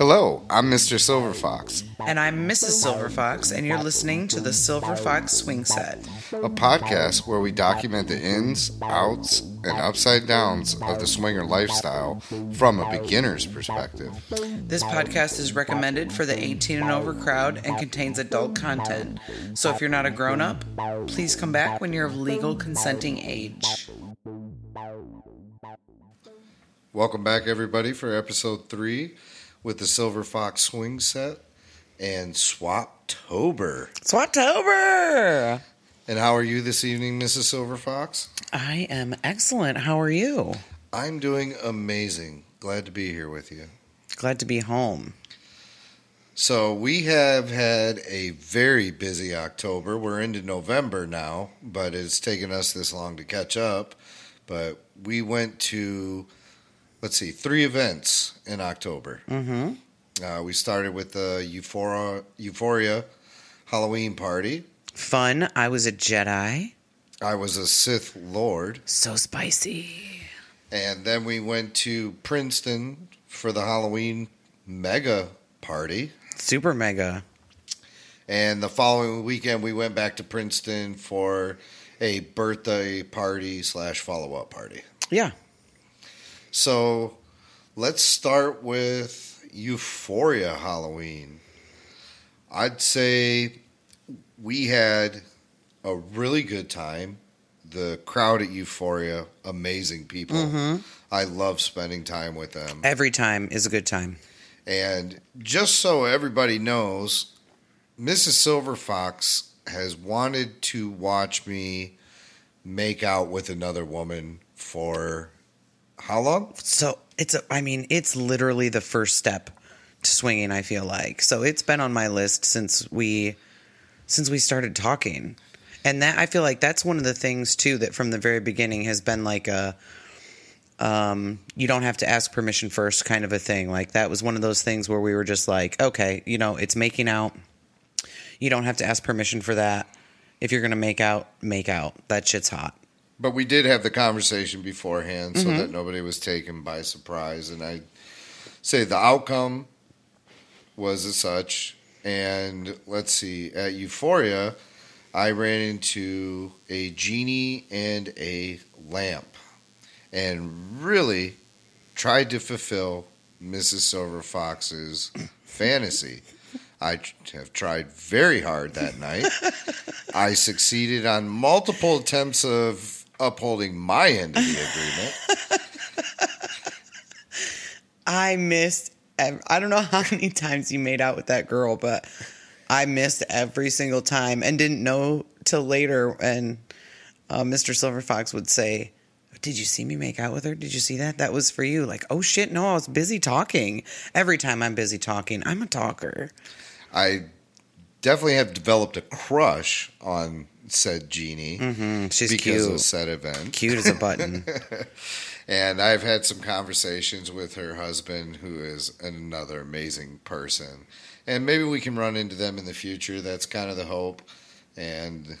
Hello, I'm Mr. Silver Fox, And I'm Mrs. Silver Fox, and you're listening to the Silver Fox Swing Set. a podcast where we document the ins, outs, and upside downs of the swinger lifestyle from a beginner's perspective. This podcast is recommended for the 18 and over crowd and contains adult content. So if you're not a grown up, please come back when you're of legal consenting age. Welcome back, everybody, for episode three with the Silver Fox swing set and Swaptober. Swatober! And how are you this evening, Mrs. Silver Fox? I am excellent. How are you? I'm doing amazing. Glad to be here with you. Glad to be home. So we have had a very busy October. We're into November now, but it's taken us this long to catch up. But we went to, let's see, three events in October. Mm-hmm. Uh, we started with the Euphoria, Euphoria Halloween party. Fun. I was a Jedi. I was a Sith Lord. So spicy. And then we went to Princeton for the Halloween mega party. Super mega. And the following weekend, we went back to Princeton for a birthday party slash follow up party. Yeah. So let's start with Euphoria Halloween. I'd say we had a really good time. The crowd at Euphoria, amazing people. Mm-hmm. I love spending time with them. Every time is a good time. And just so everybody knows, Mrs. Silver Fox has wanted to watch me make out with another woman for how long? So it's a, I mean, it's literally the first step to swinging. I feel like so it's been on my list since we since we started talking, and that I feel like that's one of the things too that from the very beginning has been like a um you don't have to ask permission first kind of a thing. Like that was one of those things where we were just like, okay, you know, it's making out. You don't have to ask permission for that. If you're gonna make out, make out. That shit's hot. But we did have the conversation beforehand so mm-hmm. that nobody was taken by surprise. And I say the outcome was as such. And let's see, at Euphoria, I ran into a genie and a lamp and really tried to fulfill Mrs. Silver Fox's fantasy. I have tried very hard that night. I succeeded on multiple attempts of upholding my end of the agreement. I missed. I don't know how many times you made out with that girl, but I missed every single time and didn't know till later. And uh, Mr. Silver Fox would say, "Did you see me make out with her? Did you see that? That was for you." Like, oh shit, no, I was busy talking. Every time I'm busy talking, I'm a talker. I definitely have developed a crush on said genie Mm, she's because cute, of said event. cute as a button. And I've had some conversations with her husband, who is another amazing person. And maybe we can run into them in the future. That's kind of the hope. And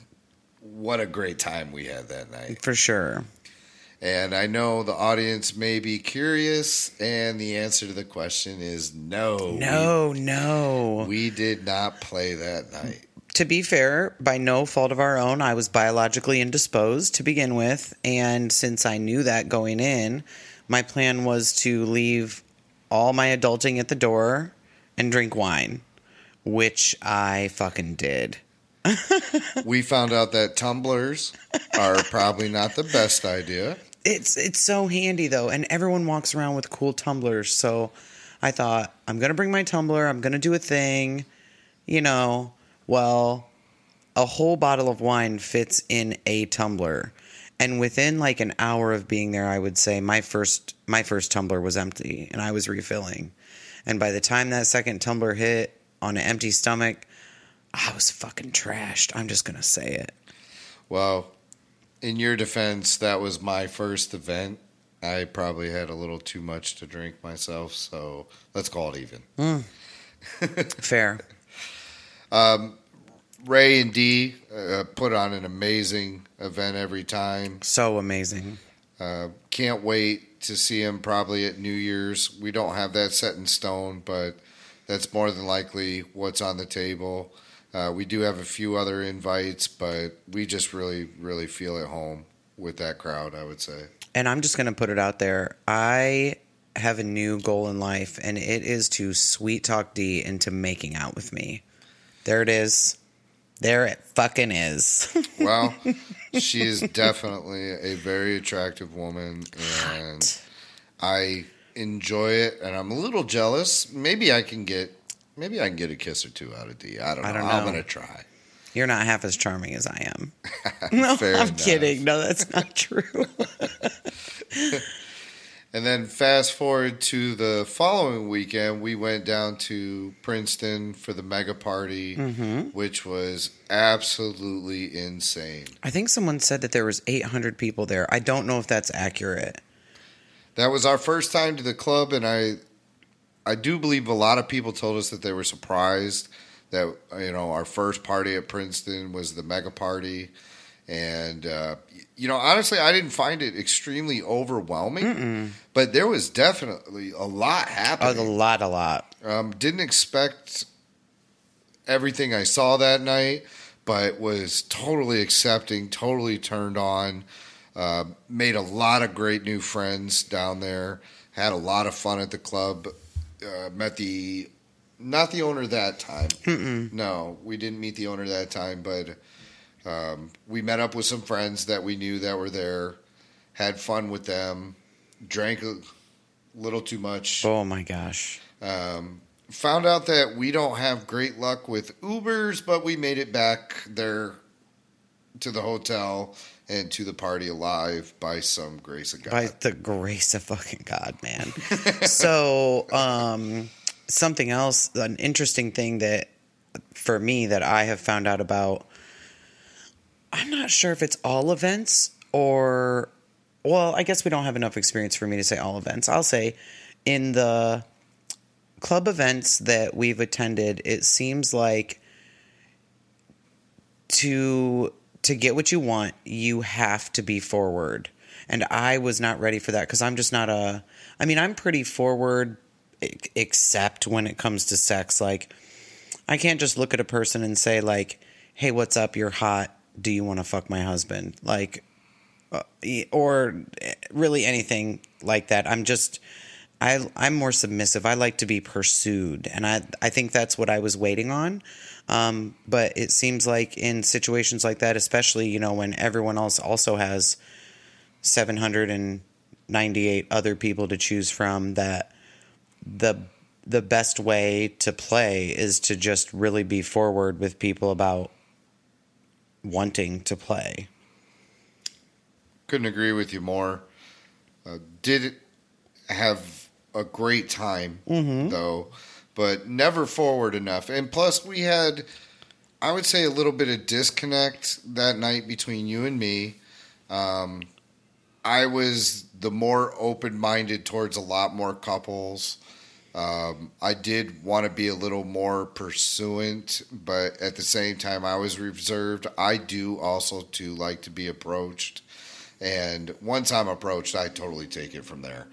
what a great time we had that night. for sure. And I know the audience may be curious, and the answer to the question is no. No, no. We, we did not play that night. To be fair, by no fault of our own, I was biologically indisposed to begin with. And since I knew that going in, my plan was to leave all my adulting at the door and drink wine, which I fucking did. We found out that tumblers are probably not the best idea. It's it's so handy though, and everyone walks around with cool tumblers. So I thought I'm gonna bring my tumbler. I'm gonna do a thing, you know. Well, a whole bottle of wine fits in a tumbler, and within like an hour of being there, I would say my first my first tumbler was empty, and I was refilling. And by the time that second tumbler hit on an empty stomach, I was fucking trashed. I'm just gonna say it. Well, in your defense, that was my first event. I probably had a little too much to drink myself, so let's call it even. Mm. Fair. Um, Ray and Dee uh, put on an amazing event every time. So amazing. Uh, can't wait to see him probably at New Year's. We don't have that set in stone, but that's more than likely what's on the table. Uh, we do have a few other invites, but we just really, really feel at home with that crowd, I would say. And I'm just going to put it out there. I have a new goal in life, and it is to sweet talk D into making out with me. There it is. There it fucking is. Well, she is definitely a very attractive woman, and I enjoy it. And I'm a little jealous. Maybe I can get, maybe I can get a kiss or two out of D. I don't know. I don't I'm gonna try. You're not half as charming as I am. No, Fair I'm enough. kidding. No, that's not true. And then fast forward to the following weekend, we went down to Princeton for the mega party, Mm-hmm. which was absolutely insane. I think someone said that there was 800 people there. I don't know if that's accurate. That was our first time to the club, and I, I do believe a lot of people told us that they were surprised that you know our first party at Princeton was the mega party, and uh, you know honestly I didn't find it extremely overwhelming, but there was definitely a lot happening. A lot, a lot. Um, didn't expect everything I saw that night, but was totally accepting, totally turned on. Uh, made a lot of great new friends down there. Had a lot of fun at the club. Uh, met the not the owner that time. Mm-mm. No, we didn't meet the owner that time, but um, we met up with some friends that we knew that were there. Had fun with them. Drank a little too much. Oh my gosh. Um, found out that we don't have great luck with Ubers, but we made it back there to the hotel and to the party alive by some grace of God. By the grace of fucking God, man. so, um, something else, an interesting thing that for me that I have found out about, I'm not sure if it's all events or, well, I guess we don't have enough experience for me to say all events. I'll say in the club events that we've attended, it seems like to to get what you want, you have to be forward. And I was not ready for that because I'm just not a. I mean, I'm pretty forward, except when it comes to sex. Like, I can't just look at a person and say like, "Hey, what's up? You're hot. Do you want to fuck my husband?" Like, uh, or really anything like that. I'm just. I, I'm more submissive. I like to be pursued, and I I think that's what I was waiting on. Um, but it seems like in situations like that, especially you know when everyone else also has 798 other people to choose from, that the the best way to play is to just really be forward with people about wanting to play. Couldn't agree with you more. Uh, did have a great time though, but never forward enough. And plus, we had, I would say, a little bit of disconnect that night between you and me. Um, I was the more open minded towards a lot more couples. Um, I did want to be a little more pursuant, but at the same time, I was reserved. I do also to like to be approached, and once I'm approached, I totally take it from there.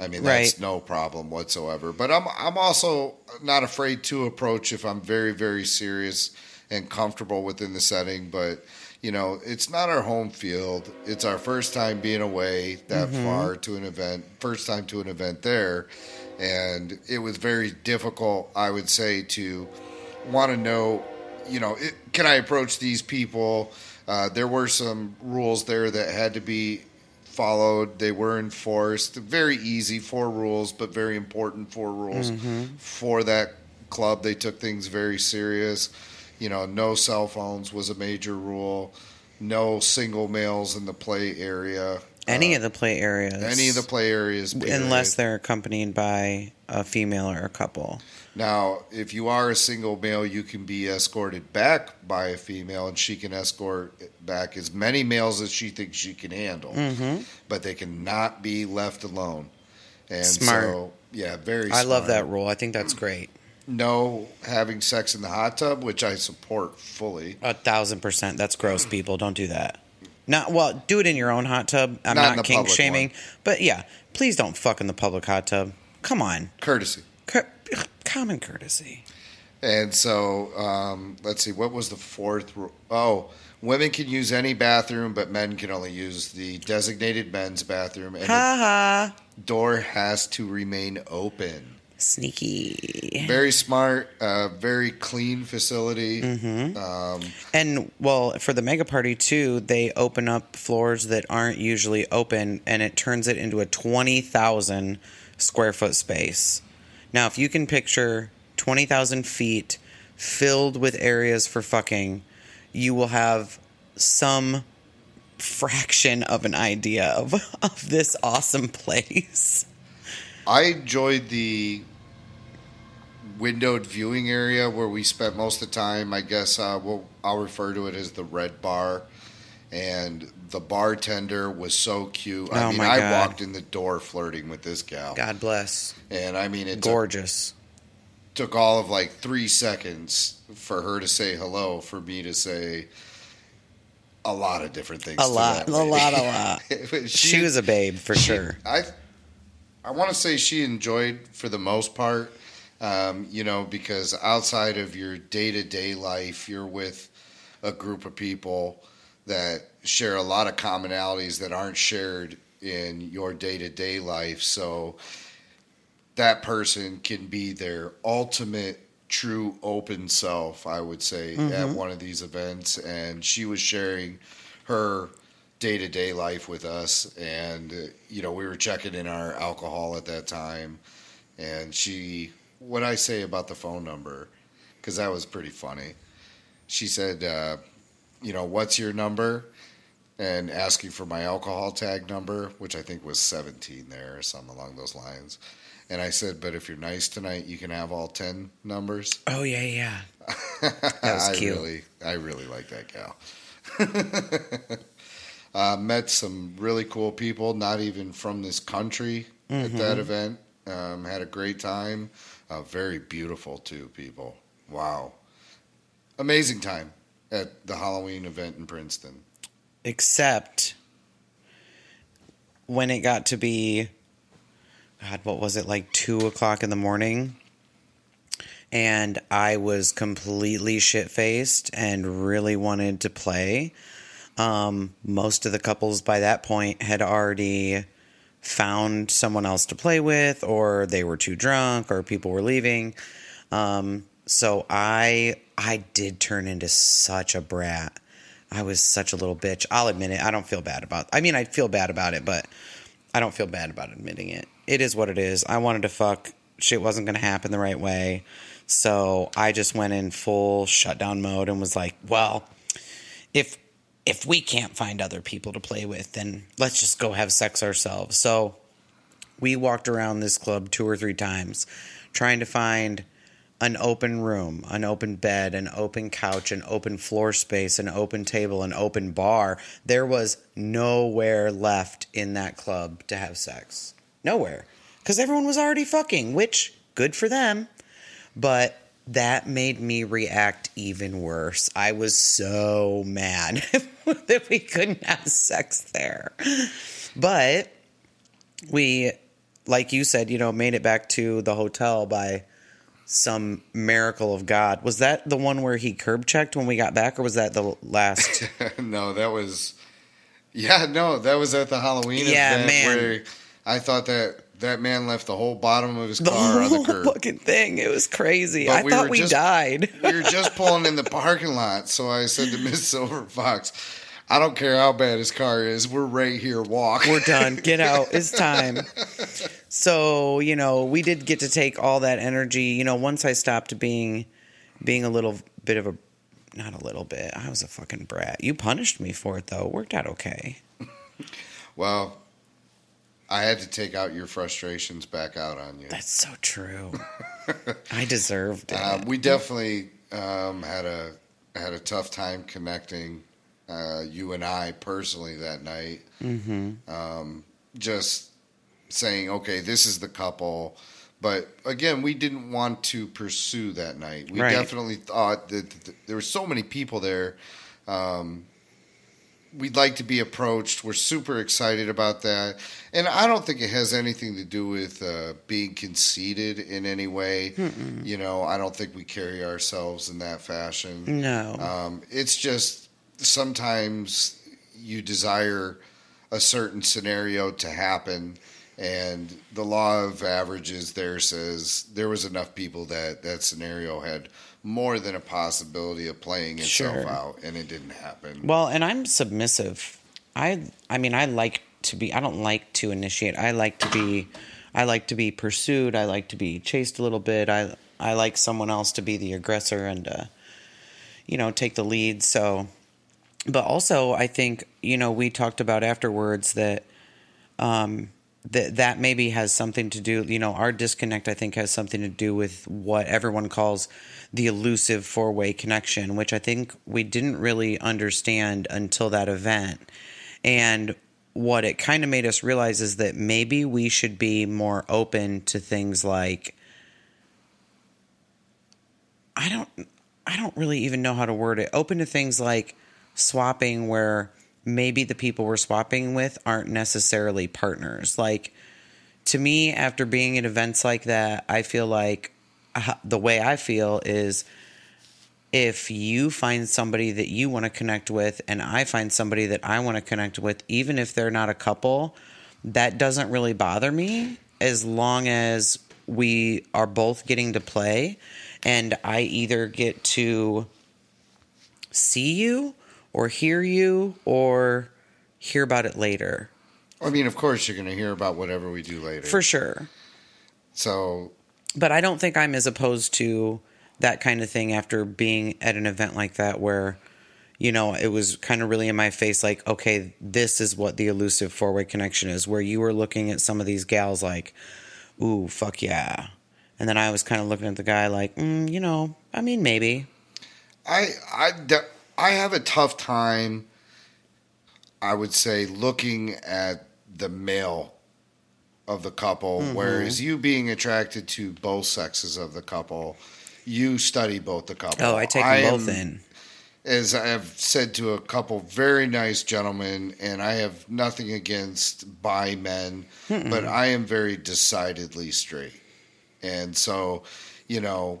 I mean, that's Right. no problem whatsoever. But I'm I'm also not afraid to approach if I'm very very serious and comfortable within the setting. But you know, it's not our home field. It's our first time being away that far to an event. First time to an event there, and it was very difficult. I would say to want to know, you know, it, can I approach these people? Uh, there were some rules there that had to be followed. They were enforced. Very easy, four rules, but very important four rules for that club. They took things very serious. You know, no cell phones was a major rule. No single males in the play area. Any Uh, of the play areas. any of the play areas, unless they're accompanied by a female or a couple. Now, if you are a single male, you can be escorted back by a female, and she can escort back as many males as she thinks she can handle. Mm-hmm. But they cannot be left alone. And Smart. so, yeah, very. I love that rule. I think that's great. No having sex in the hot tub, which I support fully. A thousand percent. That's gross, people. Don't do that. Not well. Do it in your own hot tub. I'm Not in not, the kink public shaming, one. but yeah, Please don't fuck in the public hot tub. Come on. Courtesy. Cur- common courtesy. And so, um, let's see, what was the fourth? ru- Oh, women can use any bathroom, but men can only use the designated men's bathroom, and Ha ha. the door has to remain open. Sneaky. Very smart, uh, very clean facility. Mm-hmm. Um, And well, for the mega party too, they open up floors that aren't usually open, and it turns it into a twenty thousand square foot space. Now, if you can picture twenty thousand feet filled with areas for fucking, you will have some fraction of an idea of of this awesome place. I enjoyed the windowed viewing area where we spent most of the time. I guess uh, we'll, I'll refer to it as the red bar. And the bartender was so cute. I Oh mean, my I walked in the door flirting with this gal. God bless. And I mean, it's Gorgeous. took all of like three seconds for her to say hello, for me to say a lot of different things. A to lot, a lot, a lot. she, She was a babe for she- sure. I I want to say she enjoyed for the most part, um, you know, because outside of your day to day life, you're with a group of people that share a lot of commonalities that aren't shared in your day to day life. So that person can be their ultimate true open self, I would say, at one of these events. And she was sharing her day to day life with us. And, uh, you know, we were checking in our alcohol at that time. And she, what I say about the phone number, because that was pretty funny. She said, uh, you know, what's your number? And asking for my alcohol tag number, which I think was 17 there or something along those lines. And I said, but if you're nice tonight, you can have all 10 numbers. Oh yeah, yeah. That was I cute. really, I really like that gal. uh, met some really cool people, not even from this country at Mm-hmm. that event. Um, had a great time. Uh, very beautiful too, people. Wow, amazing time at the Halloween event in Princeton. except when it got to be god what was it like two o'clock in the morning and i was completely shit-faced and really wanted to play um, most of the couples by that point had already found someone else to play with or they were too drunk or people were leaving um, so i i did turn into such a brat I was such a little bitch. I'll admit it. I don't feel bad about. I mean, I feel bad about it, but I don't feel bad about admitting it. It is what it is. I wanted to fuck. Shit wasn't going to happen the right way. So I just went in full shutdown mode and was like, well, if if we can't find other people to play with, then let's just go have sex ourselves. So we walked around this club two or three times trying to find an open room, an open bed, an open couch, an open floor space, an open table, an open bar. There was nowhere left in that club to have sex. Nowhere. Because everyone was already fucking, which, good for them. But that made me react even worse. I was so mad that we couldn't have sex there. But we, like you said, you know, made it back to the hotel by some miracle of God. Was that the one where he curb checked when we got back, or was that the last? no, that was, yeah, no, that was at the Halloween Yeah, event man. where I thought that that man left the whole bottom of his the car on the whole curb. fucking thing. It was crazy. But I we thought we just- died. we were just pulling in the parking lot, so I said to Miss Silver Fox, "I don't care how bad his car is. We're right here. Walk. We're done. Get out. It's time. So, you know, we did get to take all that energy. You know, once I stopped being being a little bit of a not a little bit. I was a fucking brat. You punished me for it though. It worked out okay. Well, I had to take out your frustrations back out on you. That's so true. I deserved it. Um, we definitely um, had a had a tough time connecting. Uh, you and I personally that night. mm-hmm. um, just saying, okay, this is the couple. But again, we didn't want to pursue that night. We Right. definitely thought that th- there were so many people there. Um, we'd like to be approached. We're super excited about that, and I don't think it has anything to do with uh, being conceited in any way. Mm-mm. You know, I don't think we carry ourselves in that fashion. No, um, it's just sometimes you desire a certain scenario to happen and the law of averages there says there was enough people that that scenario had more than a possibility of playing itself sure. out and it didn't happen. Well and i'm submissive. I i mean i like to be i don't like to initiate. I like to be i like to be pursued. I like to be chased a little bit. I i like someone else to be the aggressor and uh you know take the lead. So but also i think you know we talked about afterwards that um that that maybe has something to do you know our disconnect i think has something to do with what everyone calls the elusive four-way connection which i think we didn't really understand until that event and what it kind of made us realize is that maybe we should be more open to things like i don't i don't really even know how to word it open to things like swapping where maybe the people we're swapping with aren't necessarily partners. Like to me, after being at events like that, I feel like the way I feel is if you find somebody that you want to connect with and I find somebody that I want to connect with, even if they're not a couple, that doesn't really bother me as long as we are both getting to play and I either get to see you or hear you or hear about it later. I mean, of course, you're going to hear about whatever we do later. For sure. So. But I don't think I'm as opposed to that kind of thing after being at an event like that where, you know, it was kind of really in my face like, okay, this is what the elusive four way connection is, where you were looking at some of these gals like, ooh, fuck yeah. And then I was kind of looking at the guy like, mm, you know, I mean, maybe. I, I, I have a tough time, I would say, looking at the male of the couple, mm-hmm. whereas you being attracted to both sexes of the couple, you study both the couple. Oh, I take them I both am, in. As I have said to a couple very nice gentlemen, and I have nothing against bi men, Mm-mm. but I am very decidedly straight. And so, you know,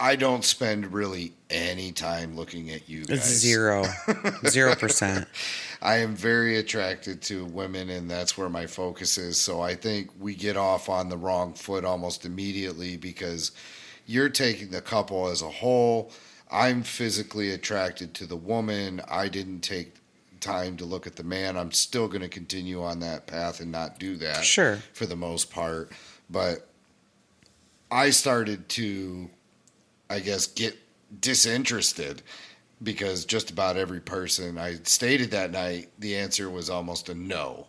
I don't spend really any time looking at you guys. Zero, zero percent. I am very attracted to women, and that's where my focus is. So I think we get off on the wrong foot almost immediately because you're taking the couple as a whole. I'm physically attracted to the woman. I didn't take time to look at the man. I'm still going to continue on that path and not do that. Sure. For the most part. But I started to I guess, get disinterested because just about every person I stated that night, the answer was almost a no.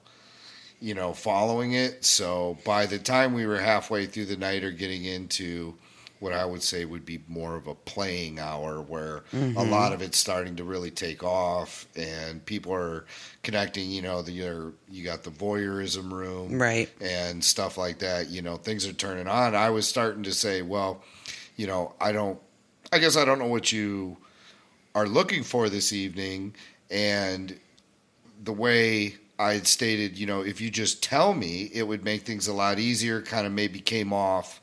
You know, following it. So by the time we were halfway through the night or getting into what I would say would be more of a playing hour where mm-hmm. a lot of it's starting to really take off and people are connecting, you know, the you got the voyeurism room right and stuff like that, you know, things are turning on. I was starting to say, well, you know, I don't, I guess I don't know what you are looking for this evening. And the way I had stated, you know, if you just tell me, it would make things a lot easier, kind of maybe came off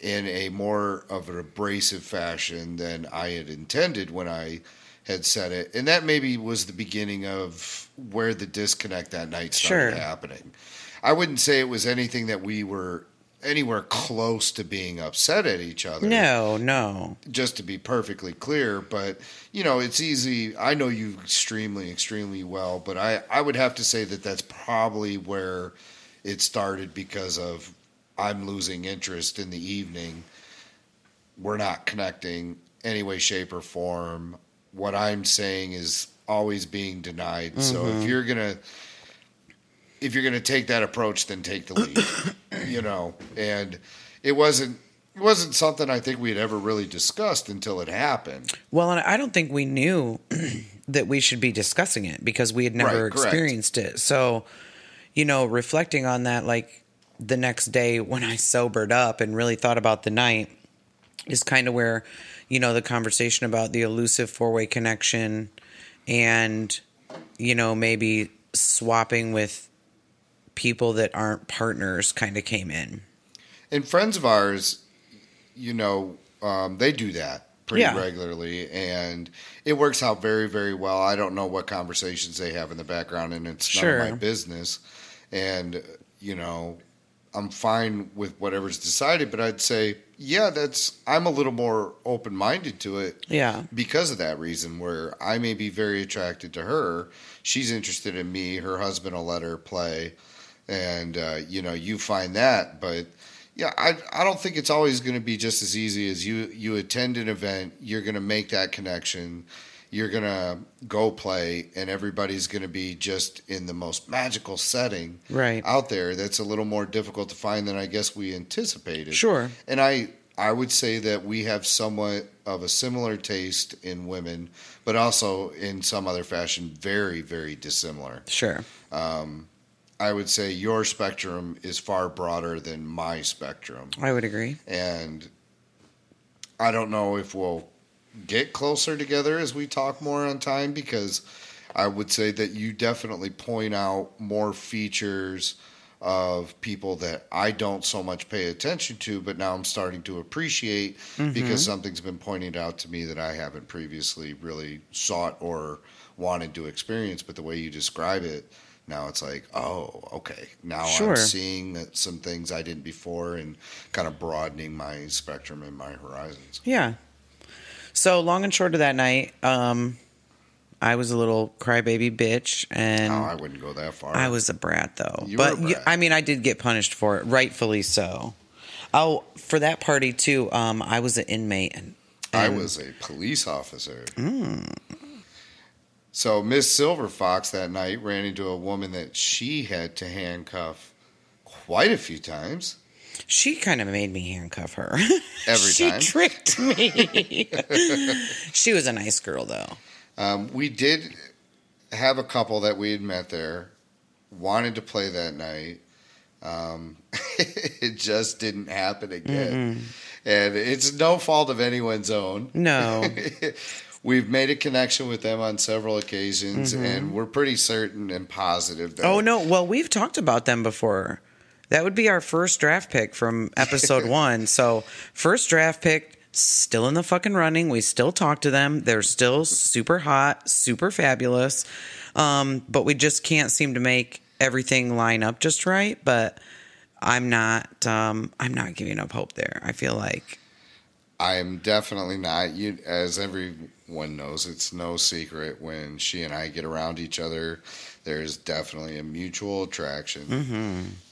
in a more of an abrasive fashion than I had intended when I had said it. And that maybe was the beginning of where the disconnect that night started sure. happening. I wouldn't say it was anything that we were anywhere close to being upset at each other. No, no. Just to be perfectly clear, but you know, it's easy. I know you extremely, extremely well, but I, I would have to say that that's probably where it started because of I'm losing interest in the evening. We're not connecting any way, shape, or form. What I'm saying is always being denied. Mm-hmm. So if mm-hmm. you're gonna if you're going to take that approach, then take the lead. you know, and it wasn't it wasn't something I think we had ever really discussed until it happened. Well, and I don't think we knew that we should be discussing it because we had never right, experienced it. So, you know, reflecting on that, like the next day when I sobered up and really thought about the night, is kind of where, you know, the conversation about the elusive four way connection and you know, maybe swapping with people that aren't partners kind of came in. And friends of ours, you know, um, they do that pretty Yeah. regularly, and it works out very, very well. I don't know what conversations they have in the background, and it's none of my business. And you know, I'm fine with whatever's decided, but I'd say, yeah, that's. I'm a little more open minded to it Yeah. because of that reason where I may be very attracted to her. She's interested in me. Her husband will let her play. And, uh, you know, you find that. But, yeah, I, I don't think it's always going to be just as easy as you, you attend an event, you're going to make that connection, you're going to go play, and everybody's going to be just in the most magical setting Right. out there. That's a little more difficult to find than I guess we anticipated. Sure. And I I would say that we have somewhat of a similar taste in women, but also in some other fashion very very dissimilar. Sure. I would say your spectrum is far broader than my spectrum, I would agree. and I don't know if we'll get closer together as we talk more on time because I would say that you definitely point out more features of people that I don't so much pay attention to, but now I'm starting to appreciate mm-hmm. because something's been pointed out to me that I haven't previously really sought or wanted to experience. But the way you describe it, now it's like, oh, okay. Now Sure. I'm seeing that some things I didn't before and kind of broadening my spectrum and my horizons. Yeah. So long and short of that night, um, I was a little crybaby bitch, and No, I wouldn't go that far. I was a brat though. You but were a y- brat. I mean, I did get punished for it, rightfully so. Oh, for that party too. Um, I was an inmate, and, I was a police officer. Mm. So Miss Silver Fox that night ran into a woman that she had to handcuff quite a few times. She kind of made me handcuff her. Every she time. tricked me. she was a nice girl though. Um, we did have a couple that we had met there, wanted to play that night. Um, it just didn't happen again. And it's no fault of anyone's own. No. We've made a connection with them on several occasions, and we're pretty certain and positive that Mm-hmm. Oh no, well we've talked about them before. That would be our first draft pick from episode one. So first draft pick, still in the fucking running. We still talk to them. They're still super hot, super fabulous. Um, but we just can't seem to make everything line up just right. But I'm not um, I'm not giving up hope there. I feel like I am definitely not. You, as everyone knows, it's no secret when she and I get around each other. There's definitely a mutual attraction,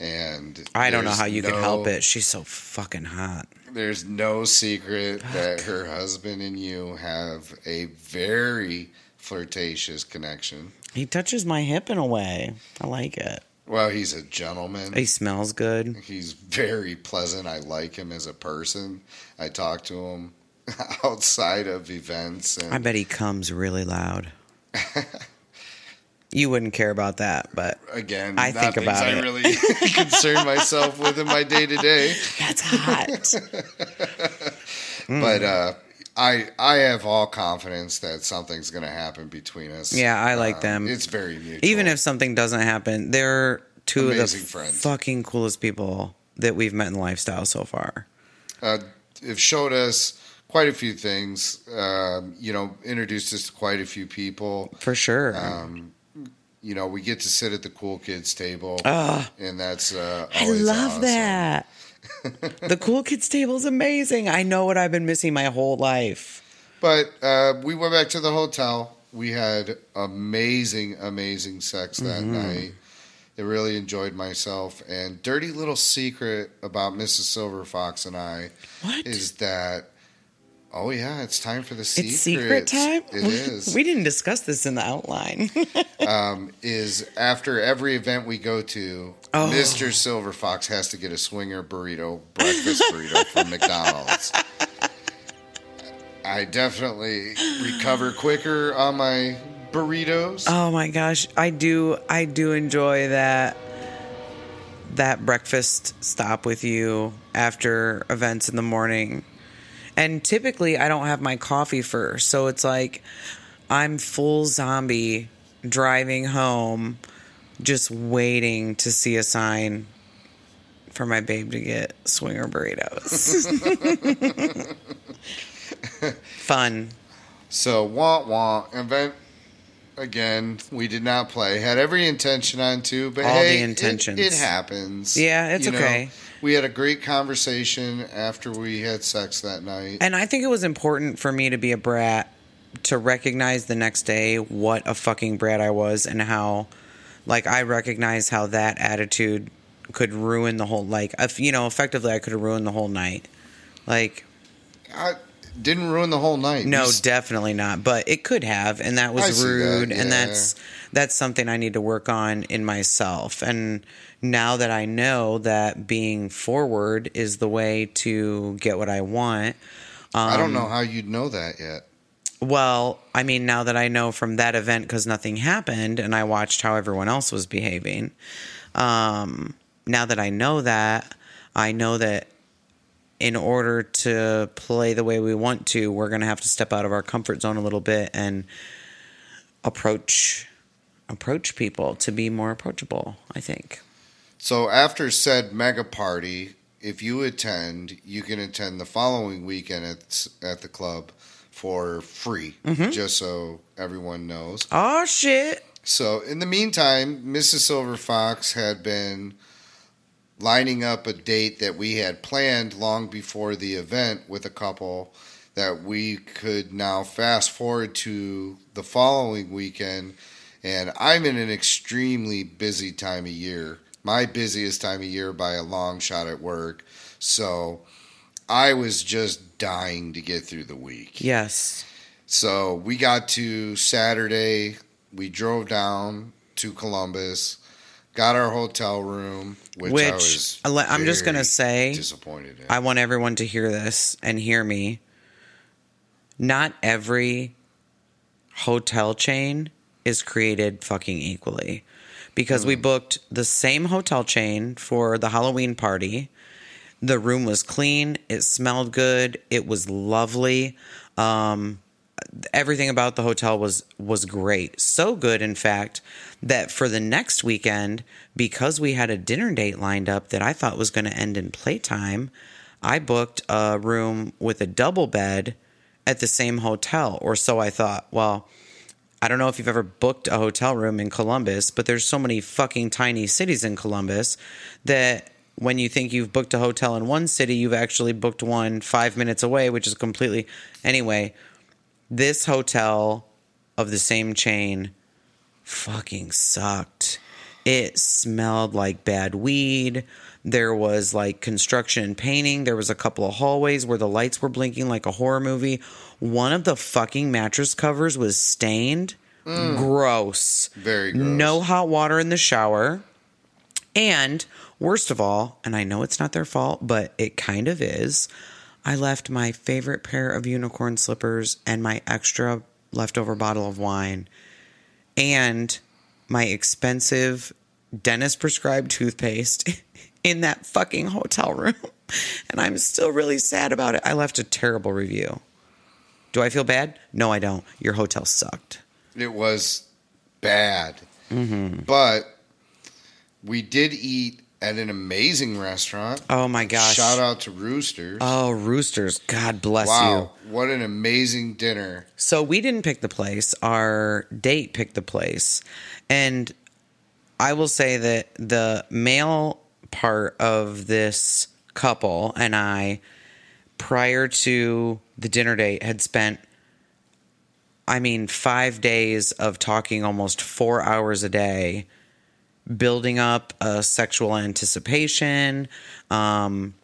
and Mm-hmm. I don't know how you can help it. She's so fucking hot. There's no secret that her husband and you have a very flirtatious connection. He touches my hip in a way. I like it. Well, he's a gentleman. He smells good. He's very pleasant. I like him as a person. I talk to him outside of events, and I bet he comes really loud. you wouldn't care about that, but again, I not think about I it. really concern myself with in my day to day. that's hot. But uh, I I have all confidence that something's going to happen between us. Yeah, I like Um, them. It's very mutual. Even if something doesn't happen, they're two Amazing of the friends. fucking coolest people that we've met in lifestyle so far. uh, have showed us quite a few things. Um, you know, introduced us to quite a few people. For sure. Um, you know, we get to sit at the cool kids table, Ugh. and that's uh, I love awesome. that. the cool kids table is amazing. I know what I've been missing my whole life. But uh, we went back to the hotel. We had amazing, amazing sex that Mm-hmm. night. I really enjoyed myself. And dirty little secret about Mrs. Silver Fox and I What? is that, oh yeah, it's time for the secret. it's secret time? It is. We didn't discuss this in the outline. um, is after every event we go to, Oh. Mr. Silver Fox has to get a swinger burrito, breakfast burrito from McDonald's. I definitely recover quicker on my burritos. Oh my gosh, I do I do enjoy that that breakfast stop with you after events in the morning. And typically I don't have my coffee first, so it's like I'm full zombie driving home, just waiting to see a sign for my babe to get swinger burritos. Fun. So wah wah event again. We did not play. Had every intention on to, but All hey, the it- intentions. It, happens. Yeah, it's You know, okay. We had a great conversation after we had sex that night. And I think it was important for me to be a brat to recognize the next day what a fucking brat I was and how, like, I recognize how that attitude could ruin the whole, like, if, you know, effectively I could have ruined the whole night. Like, I didn't ruin the whole night. no, definitely not. But it could have, and that I was see that, rude, and that's that's something I need to work on in myself. And now that I know that being forward is the way to get what I want, I um, don't know how you'd know that yet. Well, I mean, now that I know from that event because nothing happened and I watched how everyone else was behaving, um, now that I know that, I know that in order to play the way we want to, we're going to have to step out of our comfort zone a little bit and approach approach people to be more approachable, I think. So after said mega party, if you attend, you can attend the following weekend at at the club for free, Mm-hmm. just so everyone knows. Oh shit. So in the meantime, Mrs. Silver Fox had been lining up a date that we had planned long before the event with a couple that we could now fast forward to the following weekend. And I'm in an extremely busy time of year, my busiest time of year by a long shot at work. So I was just dying to get through the week. Yes. So we got to Saturday. We drove down to Columbus, got our hotel room, which, Which, I. I'll let- I'm just gonna say, disappointed in. I want everyone to hear this and hear me. Not every hotel chain is created fucking equally. Because we booked the same hotel chain for the Halloween party. The room was clean, it smelled good, it was lovely. Um, everything about the hotel was was great. So good in fact that for the next weekend because we had a dinner date lined up that I thought was going to end in playtime, I booked a room with a double bed at the same hotel or so I thought. Well, I don't know if you've ever booked a hotel room in Columbus, but there's so many fucking tiny cities in Columbus that when you think you've booked a hotel in one city, you've actually booked one five minutes away, which is completely. Anyway, this hotel of the same chain fucking sucked. It smelled like bad weed. There was like construction and painting. There was a couple of hallways where the lights were blinking like a horror movie. One of the fucking mattress covers was stained. Mm. Gross. Very gross. No hot water in the shower. And worst of all, and I know it's not their fault, but it kind of is. I left my favorite pair of unicorn slippers and my extra leftover bottle of wine and my expensive dentist prescribed toothpaste in that fucking hotel room. And I'm still really sad about it. I left a terrible review. Do I feel bad? No, I don't. Your hotel sucked. It was bad. Mm-hmm. But we did eat at an amazing restaurant. Oh my gosh. Shout out to Roosters. Oh, Roosters. God bless you. wow. What an amazing dinner. So we didn't pick the place. Our date picked the place. And I will say that the male part of this couple and I, prior to the dinner date, had spent, I mean, five days of talking almost four hours a day, building up a sexual anticipation, um,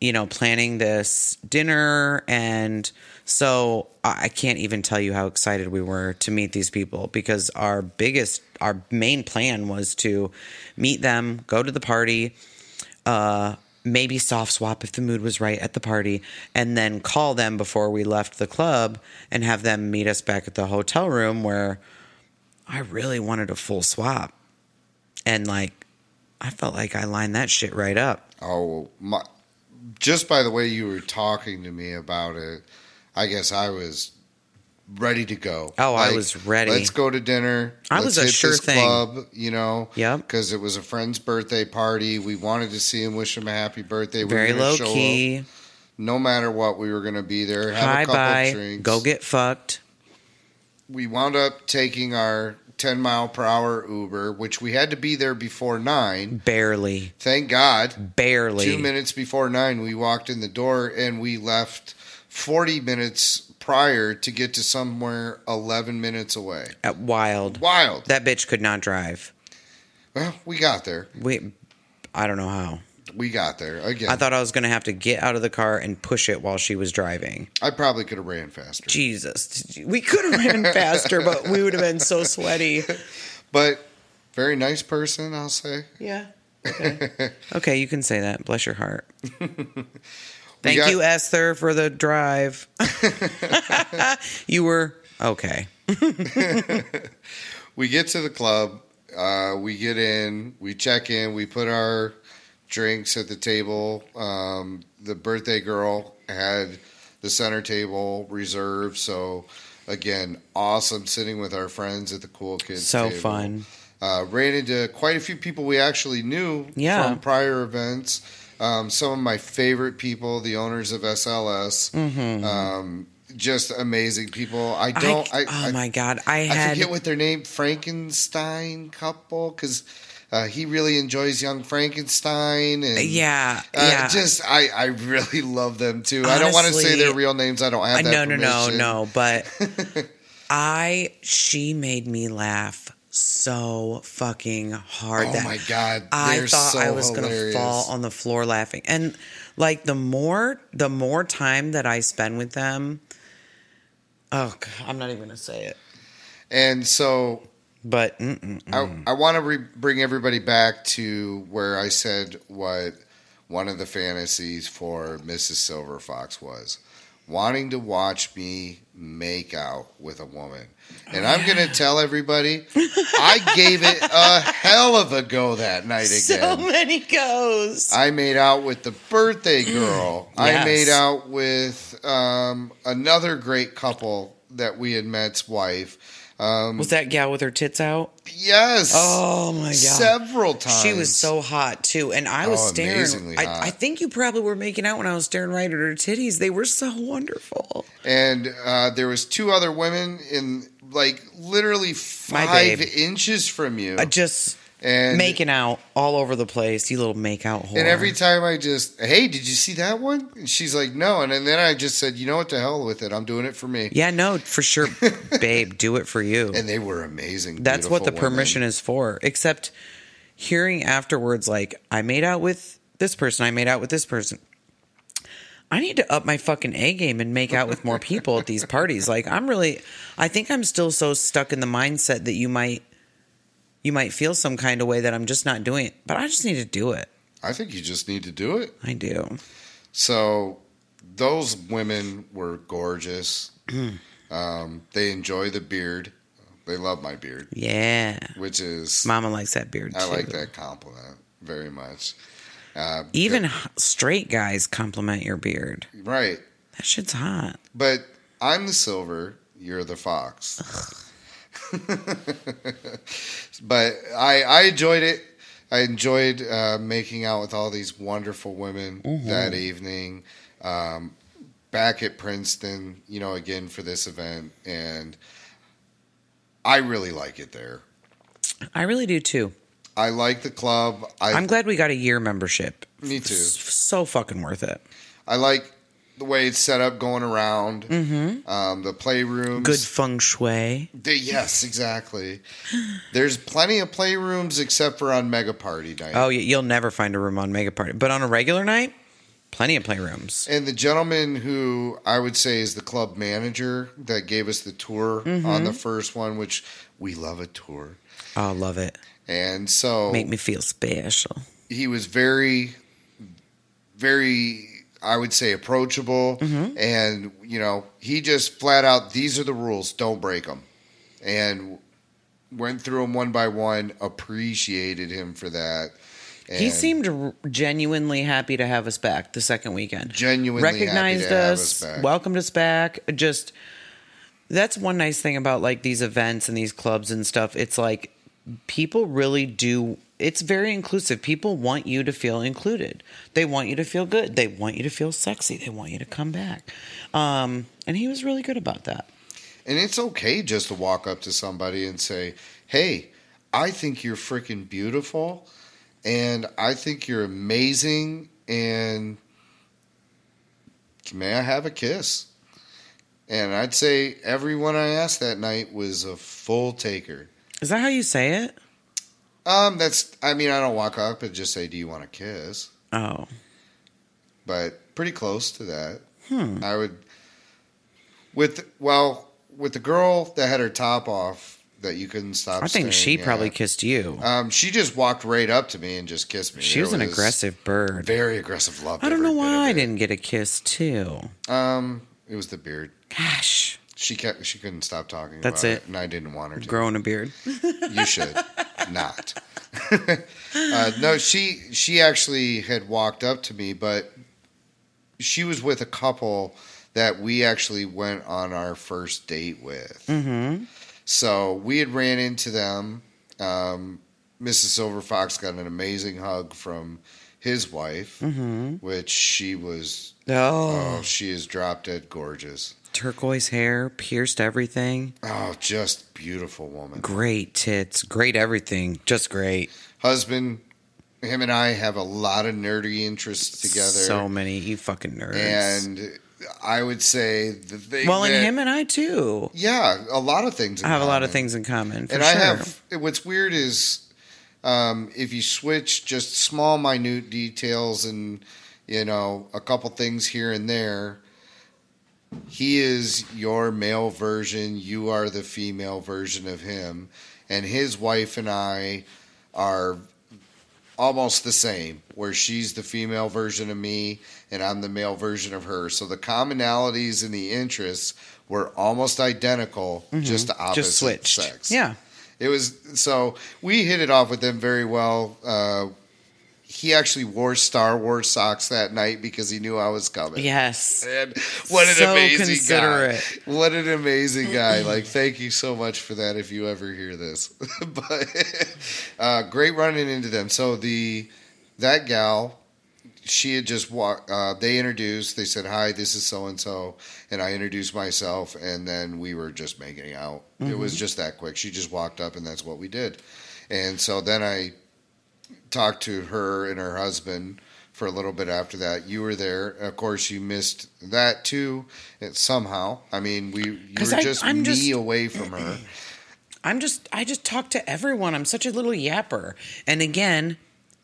you know, planning this dinner. And so I can't even tell you how excited we were to meet these people because our biggest, our main plan was to meet them, go to the party, uh, maybe soft swap if the mood was right at the party, and then call them before we left the club and have them meet us back at the hotel room where I really wanted a full swap. And like, I felt like I lined that shit right up. Oh, my. Just by the way you were talking to me about it, I guess I was ready to go. Oh, I was ready. Let's go to dinner. I Let's was a sure this thing. Club, you know. Yep. Because it was a friend's birthday party. We wanted to see him, wish him a happy birthday. We Very low show up. key. No matter what, we were going to be there. Have Hi a couple bye. drinks. Go get fucked. we wound up taking our 10 mile per hour Uber, which we had to be there before nine. Barely. Thank God. Barely. Two minutes before nine, we walked in the door and we left 40 minutes prior to get to somewhere 11 minutes away. At wild. Wild. That bitch could not drive. Well, we got there. We I don't know how. We got there. Again, I thought I was going to have to get out of the car and push it while she was driving. I probably could have ran faster. Jesus. We could have ran faster, but we would have been so sweaty. But very nice person, I'll say. Yeah. Okay. okay, you can say that. Bless your heart. Thank got- you, Esther, for the drive. you were okay. we get to the club uh, we get in we check in we put our drinks at the table um, the birthday girl had the center table reserved so again awesome sitting with our friends at the cool kids So table. fun. uh, ran into quite a few people we actually knew Yeah. from prior events um, some of my favorite people the owners of sls Mm-hmm. um, just amazing people i don't I, oh I, my god, I I had forget what their name, Frankenstein couple, because uh, he really enjoys Young Frankenstein, and yeah, uh, yeah. just I I really love them too. I don't want to say their real names. I don't have Uh, that. no, no, no, no. But I, she made me laugh so fucking hard. Oh that my god, I thought so I was gonna fall on the floor laughing. And like the more, the more time that I spend with them, oh, God, I'm not even gonna say it. And so But. I, I want to re- bring everybody back to where I said what one of the fantasies for Mrs. Silver Fox was wanting to watch me make out with a woman. And I'm going to tell everybody, I gave it a hell of a go that night again. so many goes. I made out with the birthday girl. I made out with um, another great couple that we had met's wife. Um, was that gal with her tits out? yes. Oh my god. Several times. She was so hot too, and I was Oh, staring. I. I think you probably were making out when I was staring right at her titties. They were so wonderful. and uh, there was two other women in like literally five inches from you, I just and making out all over the place. You little make out whore. And every time I just, hey, did you see that one? And she's like, no. And, then I just said, you know what, the hell with it. I'm doing it for me. yeah, no, for sure, babe. Do it for you. And they were amazing. That's what the women. permission is for. Except hearing afterwards, like I made out with this person. I made out with this person. I need to up my fucking A game and make out with more people at these parties. Like I'm really I think I'm still so stuck in the mindset that you might you might feel some kind of way that I'm just not doing it. But I just need to do it. I think you just need to do it. I do. So those women were gorgeous. Um, they enjoy the beard. They love my beard, Yeah. which is, Mama likes that beard too. I like that compliment very much. Uh, Even h- straight guys compliment your beard. right. That shit's hot. But I'm the silver, you're the fox. but I, I enjoyed it. I enjoyed uh, making out with all these wonderful women Mm-hmm. that evening. Um, back at Princeton, you know, again for this event, and I really like it there. I really do too. I like the club. I I'm glad we got a year membership. Me too. So fucking worth it. I like the way it's set up going around. Mm-hmm. Um, the playrooms, Good feng shui. Yes, exactly. There's plenty of playrooms except for on Mega Party night. Oh, you'll never find a room on Mega Party, but on a regular night, plenty of playrooms. And the gentleman who I would say is the club manager that gave us the tour Mm-hmm. on the first one, which we love a tour. Oh, love it. And so Make me feel special. he was very, very, I would say, approachable. Mm-hmm. And, you know, he just flat out, these are the rules, don't break them. And went through them one by one, appreciated him for that. He seemed r- genuinely happy to have us back the second weekend. Genuinely happy to recognized have us, us welcomed us back. Just That's one nice thing about like these events and these clubs and stuff. It's like people really do it's very inclusive. People want you to feel included. They want you to feel good. They want you to feel sexy. They want you to come back. Um, and he was really good about that. And it's okay just to walk up to somebody and say, "Hey, I think you're freaking beautiful, and I think you're amazing, and may I have a kiss?" And I'd say everyone I asked that night was a full taker. Is that how you say it? Um, that's. I mean, I don't walk up and just say, "Do you want a kiss?" Oh, But pretty close to that. hmm. I would. With well, with the girl that had her top off, that you couldn't stop. I think she at, probably kissed you. Um, she just walked right up to me and just kissed me. she It was an aggressive bird. very aggressive love. I don't know why I didn't get a kiss too. Um, it was the beard. Gosh, She kept. She couldn't stop talking. That's about it. and I didn't want her to. growing a beard. You should not. uh, no, she she actually had walked up to me, but she was with a couple that we actually went on our first date with. Mm-hmm. So we had ran into them. Um, Mrs. Silver Fox got an amazing hug from his wife, Mm-hmm. which she was. Oh, Oh, she is drop dead gorgeous. Turquoise hair, pierced everything. Oh, just beautiful woman. Great tits, great everything, just great. Husband, him and I have a lot of nerdy interests together. So many, you fucking nerds. and I would say the thing. well, and him and I too. yeah, a lot of things. in I have a lot of things in common. And sure. I have. What's weird is um, if you switch just small, minute details and you know a couple things here and there. He is your male version. You are the female version of him, and his wife and I are almost the same. Where she's the female version of me, and I'm the male version of her. So the commonalities and the interests were almost identical, just the opposite Mm-hmm. just switched. sex. Yeah. It was so we hit it off with them very well. Uh, he actually wore Star Wars socks that night because he knew I was coming. Yes. And what an So amazing guy. What an amazing guy. Like, thank you so much for that if you ever hear this. but uh, great running into them. So the that gal, she had just walked uh, they introduced, they said, Hi, this is so and so and I introduced myself and then we were just making out. It was just that quick. She just walked up and that's what we did. And so then I talked to her and her husband for a little bit after that. You were there. Of course, you missed that too. It, somehow, I mean, we you were I- just I'm me just- away from her. I'm just I just talk to everyone. I'm such a little yapper. And again,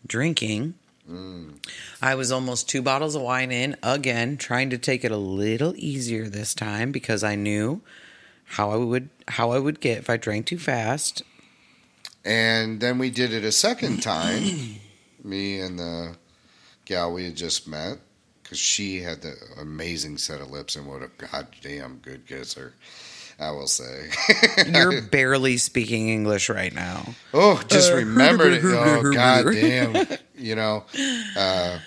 drinking. Mm. I was almost two bottles of wine in again, trying to take it a little easier this time because I knew how I would how I would get if I drank too fast. And then we did it a second time. me and the gal we had just met, because she had the amazing set of lips and what a goddamn good kisser. I will say. You're barely speaking English right now. Oh, just Uh, remembered it. Oh, goddamn. You know, uh,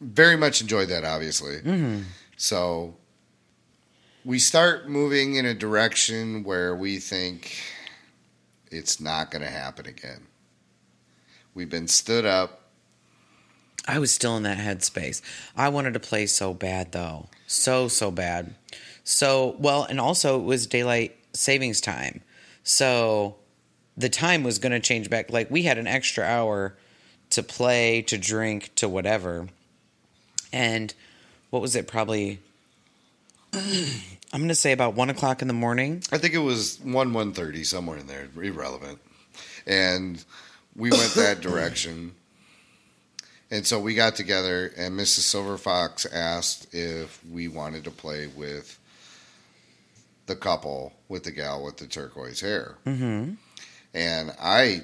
very much enjoyed that, obviously. Mm-hmm. So we start moving in a direction where we think it's not going to happen again. We've been stood up. I was still in that headspace. I wanted to play so bad, though. So, so bad. So, well, and also it was daylight savings time. So the time was going to change back. Like, we had an extra hour to play, to drink, to whatever. And what was it? Probably, I'm going to say about one o'clock in the morning. I think it was 1 130, somewhere in there, irrelevant. And we went that direction. And so we got together, and Mrs. Silver Fox asked if we wanted to play with the couple, with the gal with the turquoise hair. Mm-hmm. And I,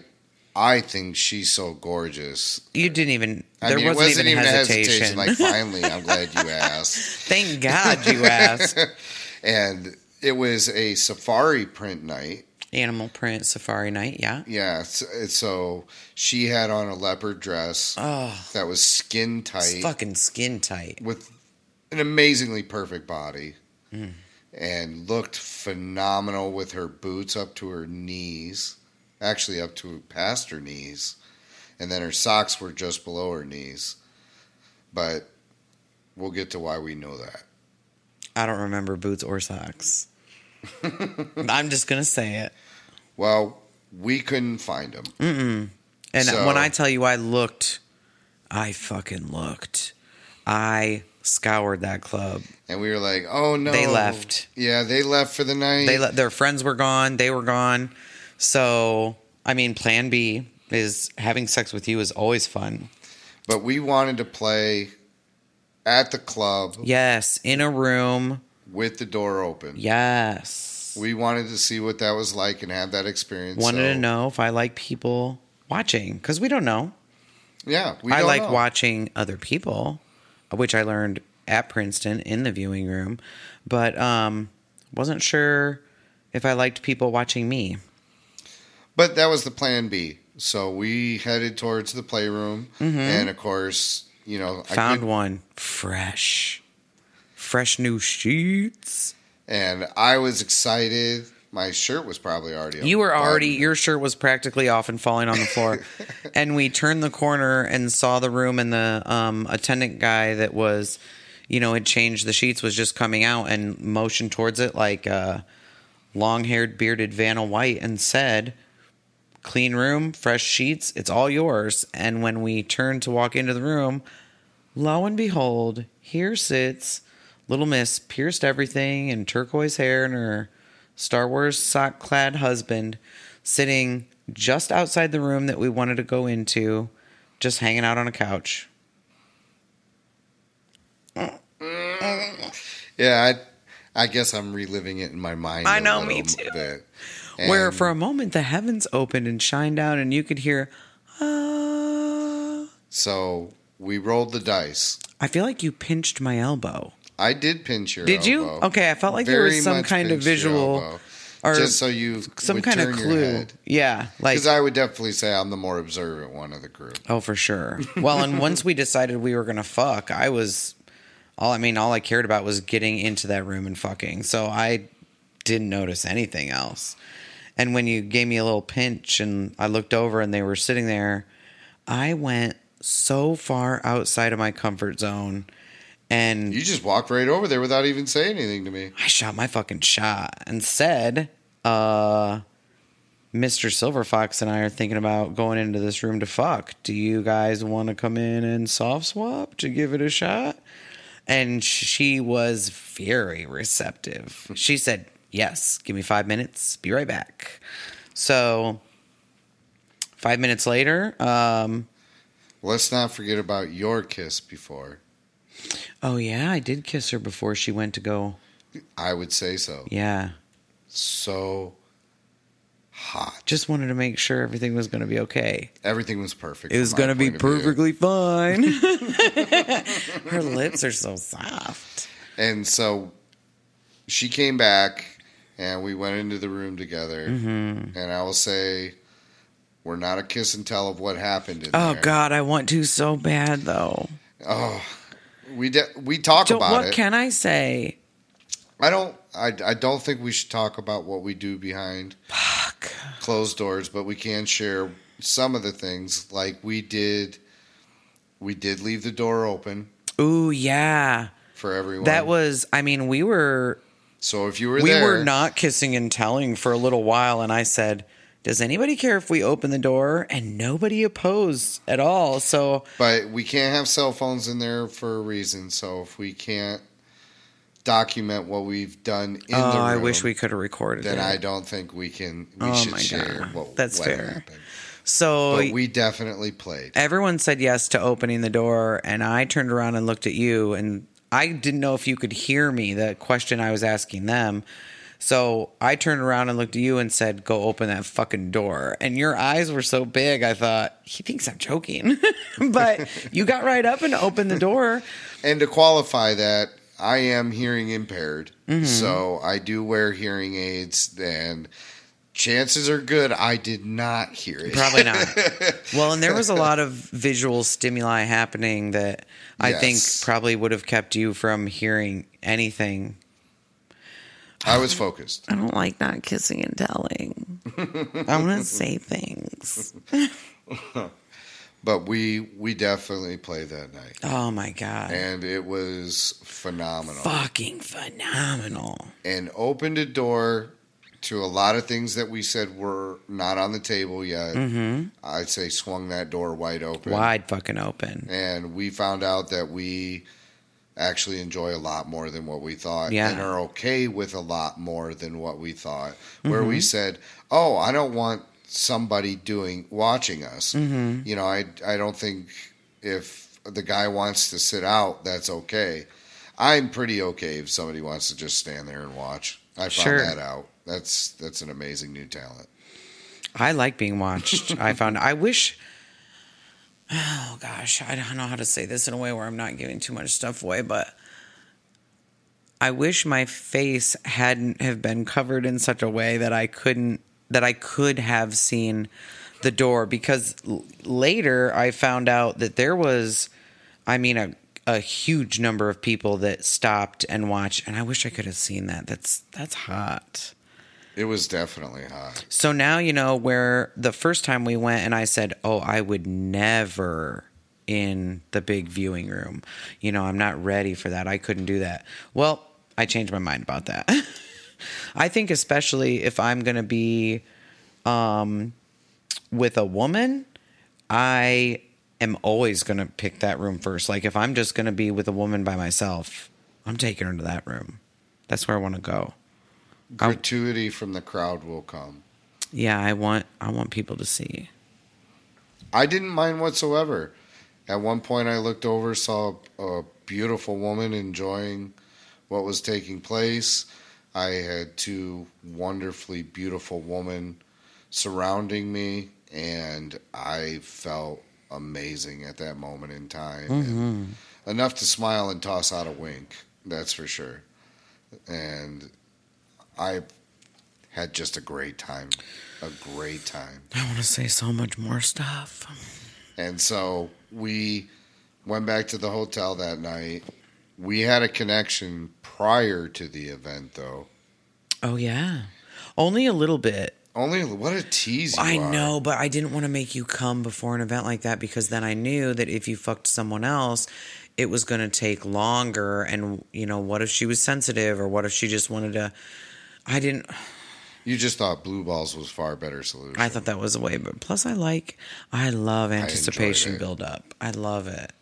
I think she's so gorgeous. You didn't even, I there mean, wasn't, it wasn't even, even, hesitation. hesitation. Like, finally, I'm glad you asked. Thank God you asked. and it was a safari print night. Animal print safari night, yeah. Yeah, so, so she had on a leopard dress Oh, that was skin tight fucking skin tight. with an amazingly perfect body. Mm. and looked phenomenal with her boots up to her knees, actually up to past her knees, and then her socks were just below her knees. But we'll get to why we know that. I don't remember boots or socks. I'm just gonna say it. Well, we couldn't find them. And So- when I tell you I looked, I fucking looked. I scoured that club. And we were like, oh no. They left. Yeah, they left for the night. They let their friends were gone. They were gone. So I mean, Plan B is having sex with you is always fun. but we wanted to play at the club Yes, in a room. with the door open. Yes. We wanted to see what that was like and have that experience. Wanted so- to know if I like people watching because we don't know. Yeah, we I don't like know. watching other people, which I learned at Princeton in the viewing room, but um, wasn't sure if I liked people watching me. But that was the plan B. So we headed towards the playroom, and of course, you know. Found one fresh, fresh new sheets. and I was excited. My shirt was probably already. You were already unbuttoned. your shirt was practically off and falling on the floor, and we turned the corner and saw the room, and the um, attendant guy that was, you know, had changed the sheets was just coming out and motioned towards it like a long-haired, bearded Vanna White, and said, "Clean room, fresh sheets, it's all yours." And when we turned to walk into the room, lo and behold, here sits little Miss pierced everything and turquoise hair and her Star Wars sock clad husband sitting just outside the room that we wanted to go into, just hanging out on a couch. Yeah, I, I guess I'm reliving it in my mind. I know, me too. Bit. Where for a moment the heavens opened and shined down, and you could hear, ah. so we rolled the dice. I feel like you pinched my elbow. I did pinch your. Did you? Okay, I felt like there was some kind of visual elbow. or just so you some kind of clue. Yeah, like Because I would definitely say I'm the more observant one of the group. Oh, for sure. Well, and once we decided we were gonna fuck, I was all I mean, all I cared about was getting into that room and fucking. So I didn't notice anything else. And when you gave me a little pinch and I looked over and they were sitting there, I went so far outside of my comfort zone and You just walked right over there without even saying anything to me. I shot my fucking shot and said, uh, Mr. Silver Fox and I are thinking about going into this room to fuck. Do you guys want to come in and soft swap to give it a shot? And she was very receptive. She said, Yes, give me five minutes, be right back. So, five minutes later, um, Let's not forget about your kiss before. oh yeah, I did kiss her before she went to go. I would say so. Yeah, So hot. just wanted to make sure everything was going to be okay. Everything was perfect. It was going to be perfectly fine. Her lips are so soft. And so she came back and we went into the room together. Mm-hmm. And I will say, we're not a kiss and tell of what happened in Oh there. God, I want to so bad though. Oh, we de- we talk So about what it. can I say? I don't. I, I don't think we should talk about what we do behind Fuck. closed doors, but we can share some of the things. Like we did, we did leave the door open Ooh yeah, for everyone. that was. I mean, we were so. If you were we there, were not kissing and telling for a little while, and I said, "Does anybody care if we open the door?" And nobody opposed at all. So But we can't have cell phones in there for a reason. So if we can't document what we've done in oh, the room, I wish we could have recorded Then it. I don't think we can. We Oh should my share God. what That's what fair. happened. so But we definitely played. everyone said yes to opening the door and i turned around and looked at you and i didn't know if you could hear me the question i was asking them. So i turned around and looked at you and said go open that fucking door. And your eyes were so big i thought he thinks i'm joking. But you got right up and opened the door. And to qualify that, I am hearing impaired, Mm-hmm. so I do wear hearing aids, and chances are good I did not hear it. probably not well and there was a lot of visual stimuli happening that i think probably would have kept you from hearing anything I was focused. I don't like not kissing and telling. I want to say things. But we we definitely played that night, Oh my god. and it was phenomenal. Fucking phenomenal. and opened a door to a lot of things that we said were not on the table yet. Mm-hmm. I'd say swung that door wide open. Wide fucking open. And we found out that we actually enjoy a lot more than what we thought Yeah. and are okay with a lot more than what we thought. Where Mm-hmm. we said, "Oh, I don't want somebody doing watching us." Mm-hmm. You know, I I don't think if the guy wants to sit out, that's okay. I'm pretty okay if somebody wants to just stand there and watch. I found Sure. that out. That's that's an amazing new talent. I like being watched. I found. I wish. Oh gosh, I don't know how to say this in a way where I'm not giving too much stuff away, but I wish my face hadn't have been covered in such a way that I couldn't that I could have seen the door because l- later I found out that there was I mean a a huge number of people that stopped and watched and I wish I could have seen that. That's that's hot. It was definitely hot. So now you know where the first time we went and I said, "Oh, I would never in the big viewing room. You know, I'm not ready for that. I couldn't do that." Well, I changed my mind about that. I think especially if I'm going to be um with a woman, I am always going to pick that room first. Like if I'm just going to be with a woman by myself, I'm taking her to that room. That's where I want to go. Gratuity from the crowd will come. Yeah, I want I want people to see. I didn't mind whatsoever. At one point, I looked over, saw a beautiful woman enjoying what was taking place. I had two wonderfully beautiful women surrounding me, and I felt amazing at that moment in time. And mm-hmm. enough to smile and toss out a wink, that's for sure. And I had just a great time. A great time. I want to say so much more stuff. And so we went back to the hotel that night. We had a connection prior to the event, though. Oh yeah, only a little bit. Only what a tease! You I are. know, but I didn't want to make you come before an event like that because then I knew that if you fucked someone else, it was going to take longer. And you know, what if she was sensitive, or what if she just wanted to? I didn't. You just thought blue balls was far better solution. I thought that was a way, but plus I like, I love anticipation it. build up. I love it.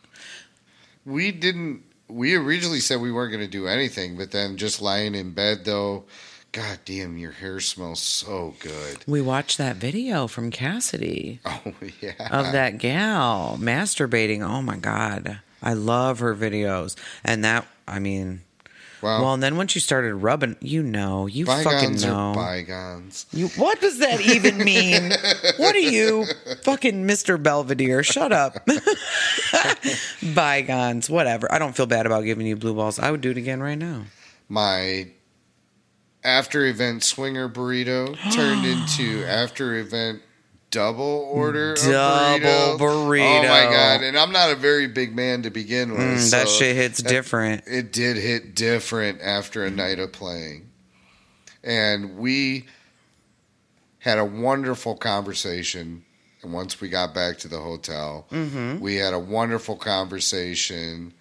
we didn't. We originally said we weren't going to do anything, but then just lying in bed, though. God damn, your hair smells so good. We watched that video from Cassidy. Oh yeah. of that gal masturbating. Oh my god, I love her videos. And that, I mean, Well, well, and then once you started rubbing, you know, you fucking bygones know. are bygones. you, what does that even mean? what are you, fucking Mr. Belvedere? Shut up. Bygones, whatever. I don't feel bad about giving you blue balls. I would do it again right now. my after event swinger burrito turned into after event double order of Double burrito. Oh my god! And I'm not a very big man to begin with. Mm, that so shit hits different. It did hit different after a night of playing, and we had a wonderful conversation. And once we got back to the hotel, Mm-hmm. we had a wonderful conversation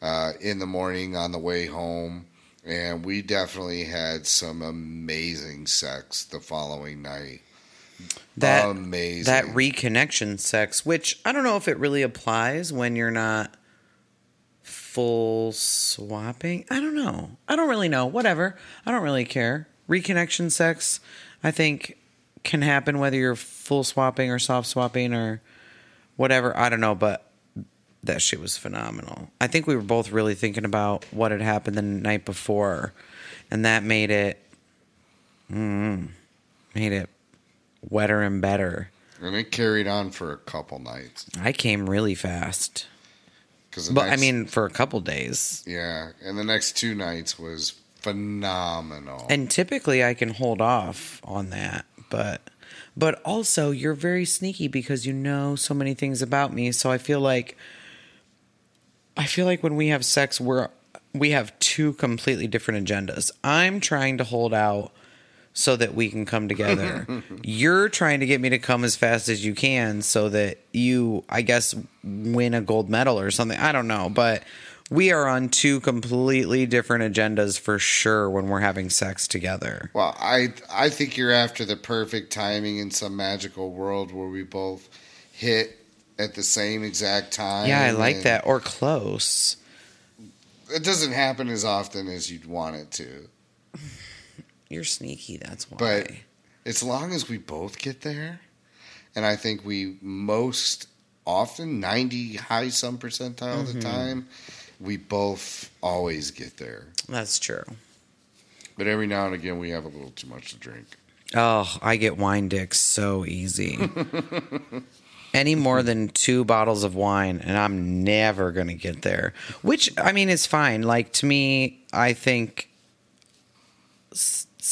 uh, in the morning on the way home, and we definitely had some amazing sex the following night. That amazing. that reconnection sex, which I don't know if it really applies when you're not full swapping. I don't know. I don't really know. Whatever. I don't really care. Reconnection sex, I think, can happen whether you're full swapping or soft swapping or whatever. I don't know, but that shit was phenomenal. I think we were both really thinking about what had happened the night before, and that made it, mm, made it wetter and better. and it carried on for a couple nights. I came really fast, Cause but I mean for a couple days. yeah, and the next two nights was phenomenal. And typically I can hold off on that, but but also you're very sneaky because you know so many things about me, so I feel like I feel like when we have sex we're we have two completely different agendas. I'm trying to hold out so that we can come together. You're trying to get me to come as fast as you can so that you, I guess, win a gold medal or something. I don't know, but we are on two completely different agendas for sure when we're having sex together. Well, I I think you're after the perfect timing in some magical world where we both hit at the same exact time. Yeah, I like that. Or close. It doesn't happen as often as you'd want it to. You're sneaky, that's why. But as long as we both get there, and I think we most often, 90 high some percentile of Mm-hmm. the time, we both always get there. that's true. But every now and again, we have a little too much to drink. Oh, I get wine dicks so easy. Any more than two bottles of wine, and I'm never going to get there. Which, I mean, is fine. Like, to me, I think,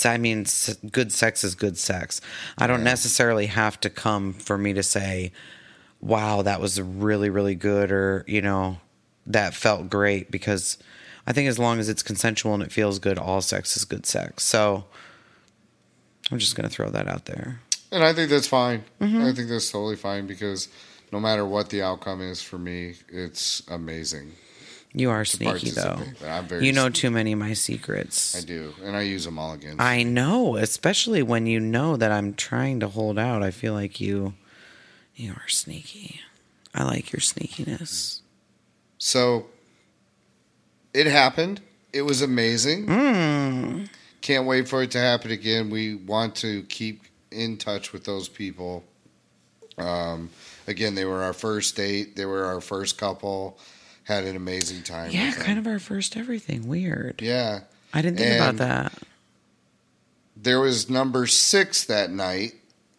I mean, good sex is good sex. I don't necessarily have to come for me to say, wow, that was really, really good, or, you know, that felt great, because I think as long as it's consensual and it feels good, all sex is good sex. So, I'm just going to throw that out there. And I think that's fine. Mm-hmm. I think that's totally fine because no matter what the outcome is for me, it's amazing. You are sneaky though. I'm very You know too many of my secrets. I do, and I use them all against. I know, especially when you know that I'm trying to hold out. I feel like you you are sneaky. I like your sneakiness. So it happened. It was amazing. Mm. Can't wait for it to happen again. We want to keep in touch with those people. Um, again, they were our first date. They were our first couple. Had an amazing time. Yeah, kind of our first everything. Weird. Yeah. I didn't think And- about that. There was number six that night,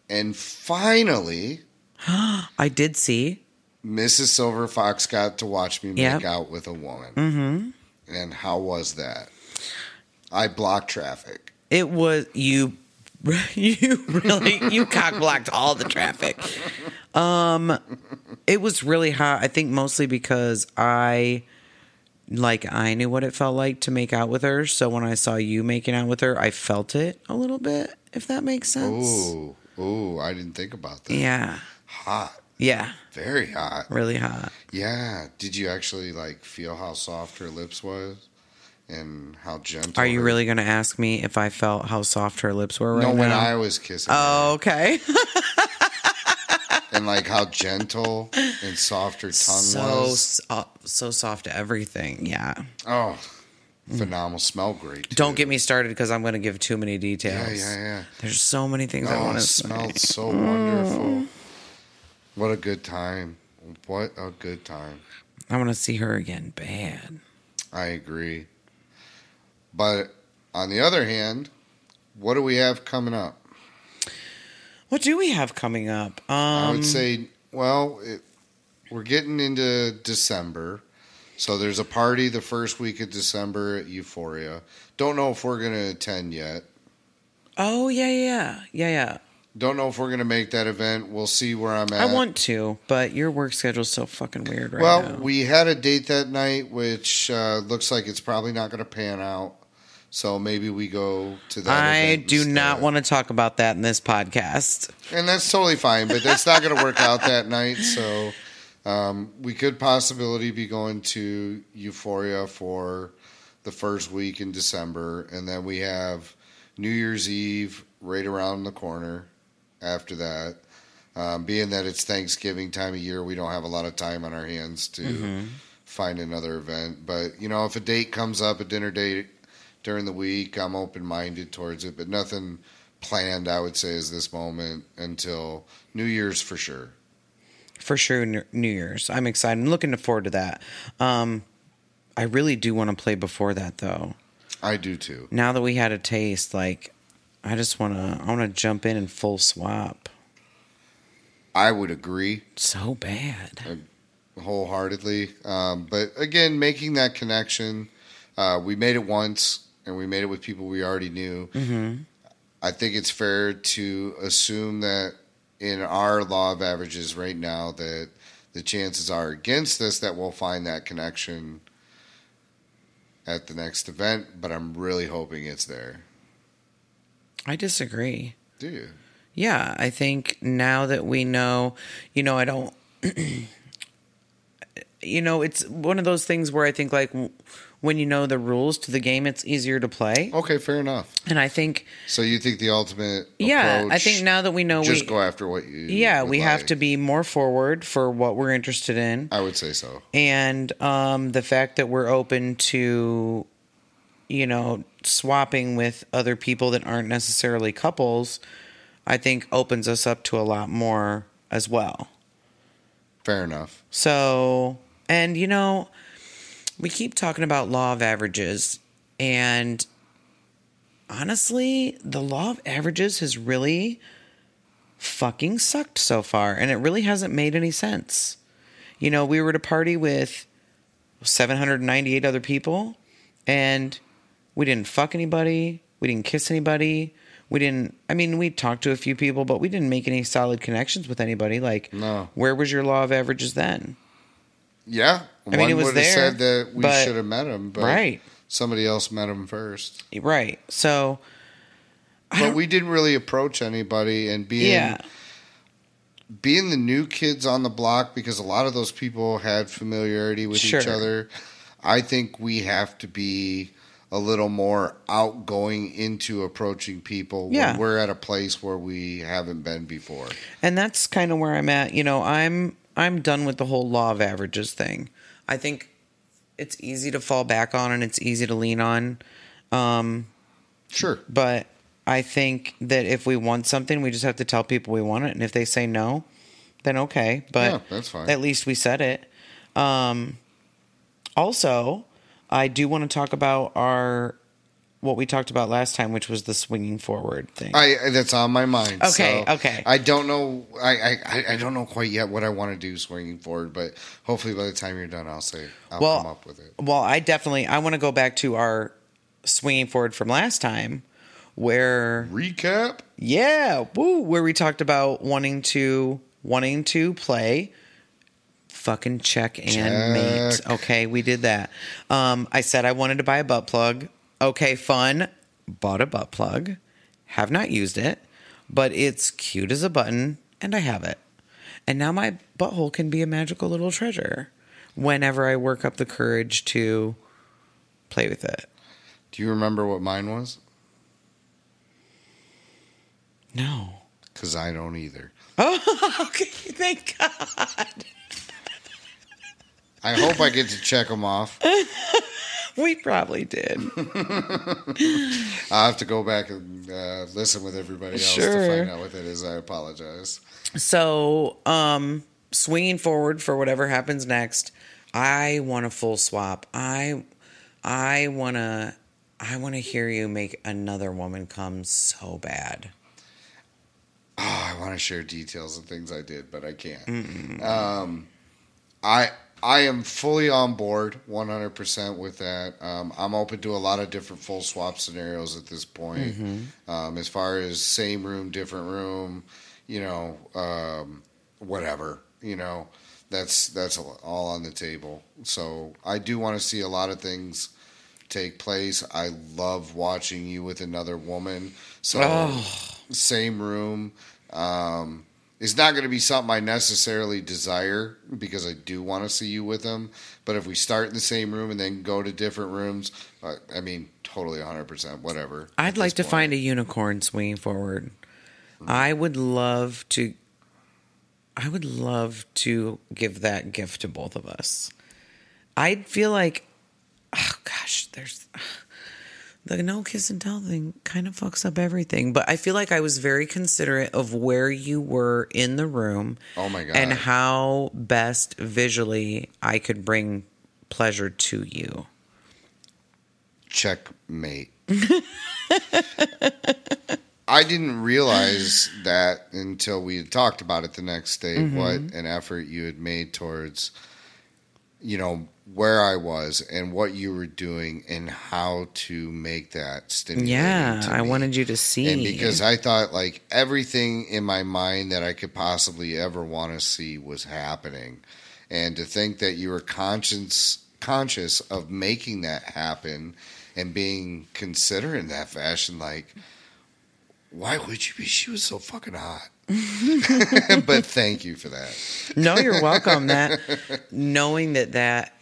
and finally, I did see. Mrs. Silver Fox got to watch me make Yep. out with a woman. Mhm. And how was that? I blocked traffic. It was you you really you cock blocked all the traffic. Um it was really hot. I think mostly because I like I knew what it felt like to make out with her. So when I saw you making out with her, I felt it a little bit, if that makes sense. Ooh, ooh, I didn't think about that. Yeah. Hot, Yeah. very hot. Really hot. Yeah. Did you actually like feel how soft her lips was, and how gentle? Are you really gonna ask me if I felt how soft her lips were right No, now? when I was kissing. Oh, her, okay. and like how gentle and soft her tongue so was. so, uh, so soft everything. Yeah. Oh, phenomenal. Smell great. too. Don't get me started because I'm going to give too many details. Yeah, yeah, yeah. There's so many things I Oh, want it to say. smelled so wonderful. What a good time. What a good time. I want to see her again bad. I agree. But on the other hand, what do we have coming up? What do we have coming up? Um, I would say, well, it, we're getting into December. So there's a party the first week of December at Euphoria. Don't know if we're going to attend yet. Oh yeah, yeah, yeah, yeah. Don't know if we're going to make that event. We'll see where I'm at. I want to, but your work schedule's so fucking weird right well, now. Well, we had a date that night, which uh, looks like it's probably not going to pan out. So maybe we go to that. I do not want to talk about that in this podcast. and that's totally fine. But that's not going to work out that night. So um, we could possibly be going to Euphoria for the first week in December, and then we have New Year's Eve right around the corner. After that, um, being that it's Thanksgiving time of year, we don't have a lot of time on our hands to find another event. But you know, if a date comes up, a dinner date during the week, I'm open minded towards it. But nothing planned, I would say, is this moment until New Year's for sure. For sure, New Year's. I'm excited. I'm looking forward to that. Um, I really do want to play before that, though. I do too. Now that we had a taste, like, I just want to. I want to jump in and full swap. I would agree So bad. wholeheartedly. Um, but again, making that connection, uh, we made it once, and we made it with people we already knew. Mm-hmm. I think it's fair to assume that in our law of averages right now that the chances are against us that we'll find that connection at the next event, but I'm really hoping it's there. I disagree. Do you? Yeah, I think now that we know, you know, I don't, you know, it's one of those things where I think like when you know the rules to the game, it's easier to play. Okay, fair enough. And I think, So you think the ultimate? yeah, I think now that we know just we, go after what you. yeah, we have to be more forward for what we're interested in. I would say so. and um, the fact that we're open to you know swapping with other people that aren't necessarily couples i think opens us up to a lot more as well Fair enough. so and you know we keep talking about law of averages and honestly the law of averages has really fucking sucked so far and it really hasn't made any sense. You know we were at a party with 798 other people and we didn't fuck anybody we didn't kiss anybody we didn't i mean we talked to a few people but we didn't make any solid connections with anybody. Like No. where was your law of averages then? Yeah, I mean, one it was would have there, said that we but- should have met him, but right somebody else met him first. right so But we didn't really approach anybody, and being yeah being the new kids on the block because a lot of those people had familiarity with each other. I think we have to be a little more outgoing into approaching people Yeah. when we're at a place where we haven't been before. and that's kind of where i'm at you know i'm i'm done with the whole law of averages thing i think it's easy to fall back on and it's easy to lean on um Sure. but I think that if we want something, we just have to tell people we want it, and if they say no, then okay. But yeah, that's fine. at least we said it. Um, also, I do want to talk about our what we talked about last time, which was the swinging forward thing. I that's on my mind. Okay, so okay. I don't know. I, I I don't know quite yet what I want to do swinging forward, but hopefully by the time you're done, I'll say I'll Well, come up with it. well, I definitely I want to go back to our swinging forward from last time, where Recap. Yeah, woo, where we talked about wanting to wanting to play fucking check and Check. mate. Okay, we did that. Um I said I wanted to buy a butt plug. Okay, fun. Bought a butt plug. Have not used it, but it's cute as a button and I have it. And now my butthole can be a magical little treasure whenever I work up the courage to play with it. Do you remember what mine was? No. Because I don't either. Oh, okay. Thank God. I hope I get to check them off. We probably did. I'll have to go back and uh, listen with everybody else to find out what that is. I apologize. So, um, swinging forward for whatever happens next, I want a full swap. I, I want to, I want to hear you make another woman come so bad. Oh, I want to share details of things I did, but I can't. Um, I I am fully on board, one hundred percent with that. Um, I'm open to a lot of different full swap scenarios at this point. Um, as far as same room, different room, you know, um, whatever, you know, that's that's all on the table. So I do want to see a lot of things take place. I love watching you with another woman. So Oh. same room. Um, it's not going to be something I necessarily desire because I do want to see you with them. But if we start in the same room and then go to different rooms, uh, I mean, totally 100%, whatever. I'd like to point. find a unicorn swinging forward. I would love to. I would love to give that gift to both of us. I'd feel like, oh gosh, there's the no kiss and tell thing kind of fucks up everything. But I feel like I was very considerate of where you were in the room. Oh my God. And how best visually I could bring pleasure to you. Checkmate. I didn't realize that until we had talked about it the next day. Mm-hmm. What an effort you had made towards, you know, where I was and what you were doing and how to make that stimulating. Yeah, I wanted you to see. And because I thought like everything in my mind that I could possibly ever want to see was happening. And to think that you were conscious conscious of making that happen and being considerate in that fashion. Like, why would you be? She was so fucking hot. but thank you for that. No, you're welcome. That knowing that that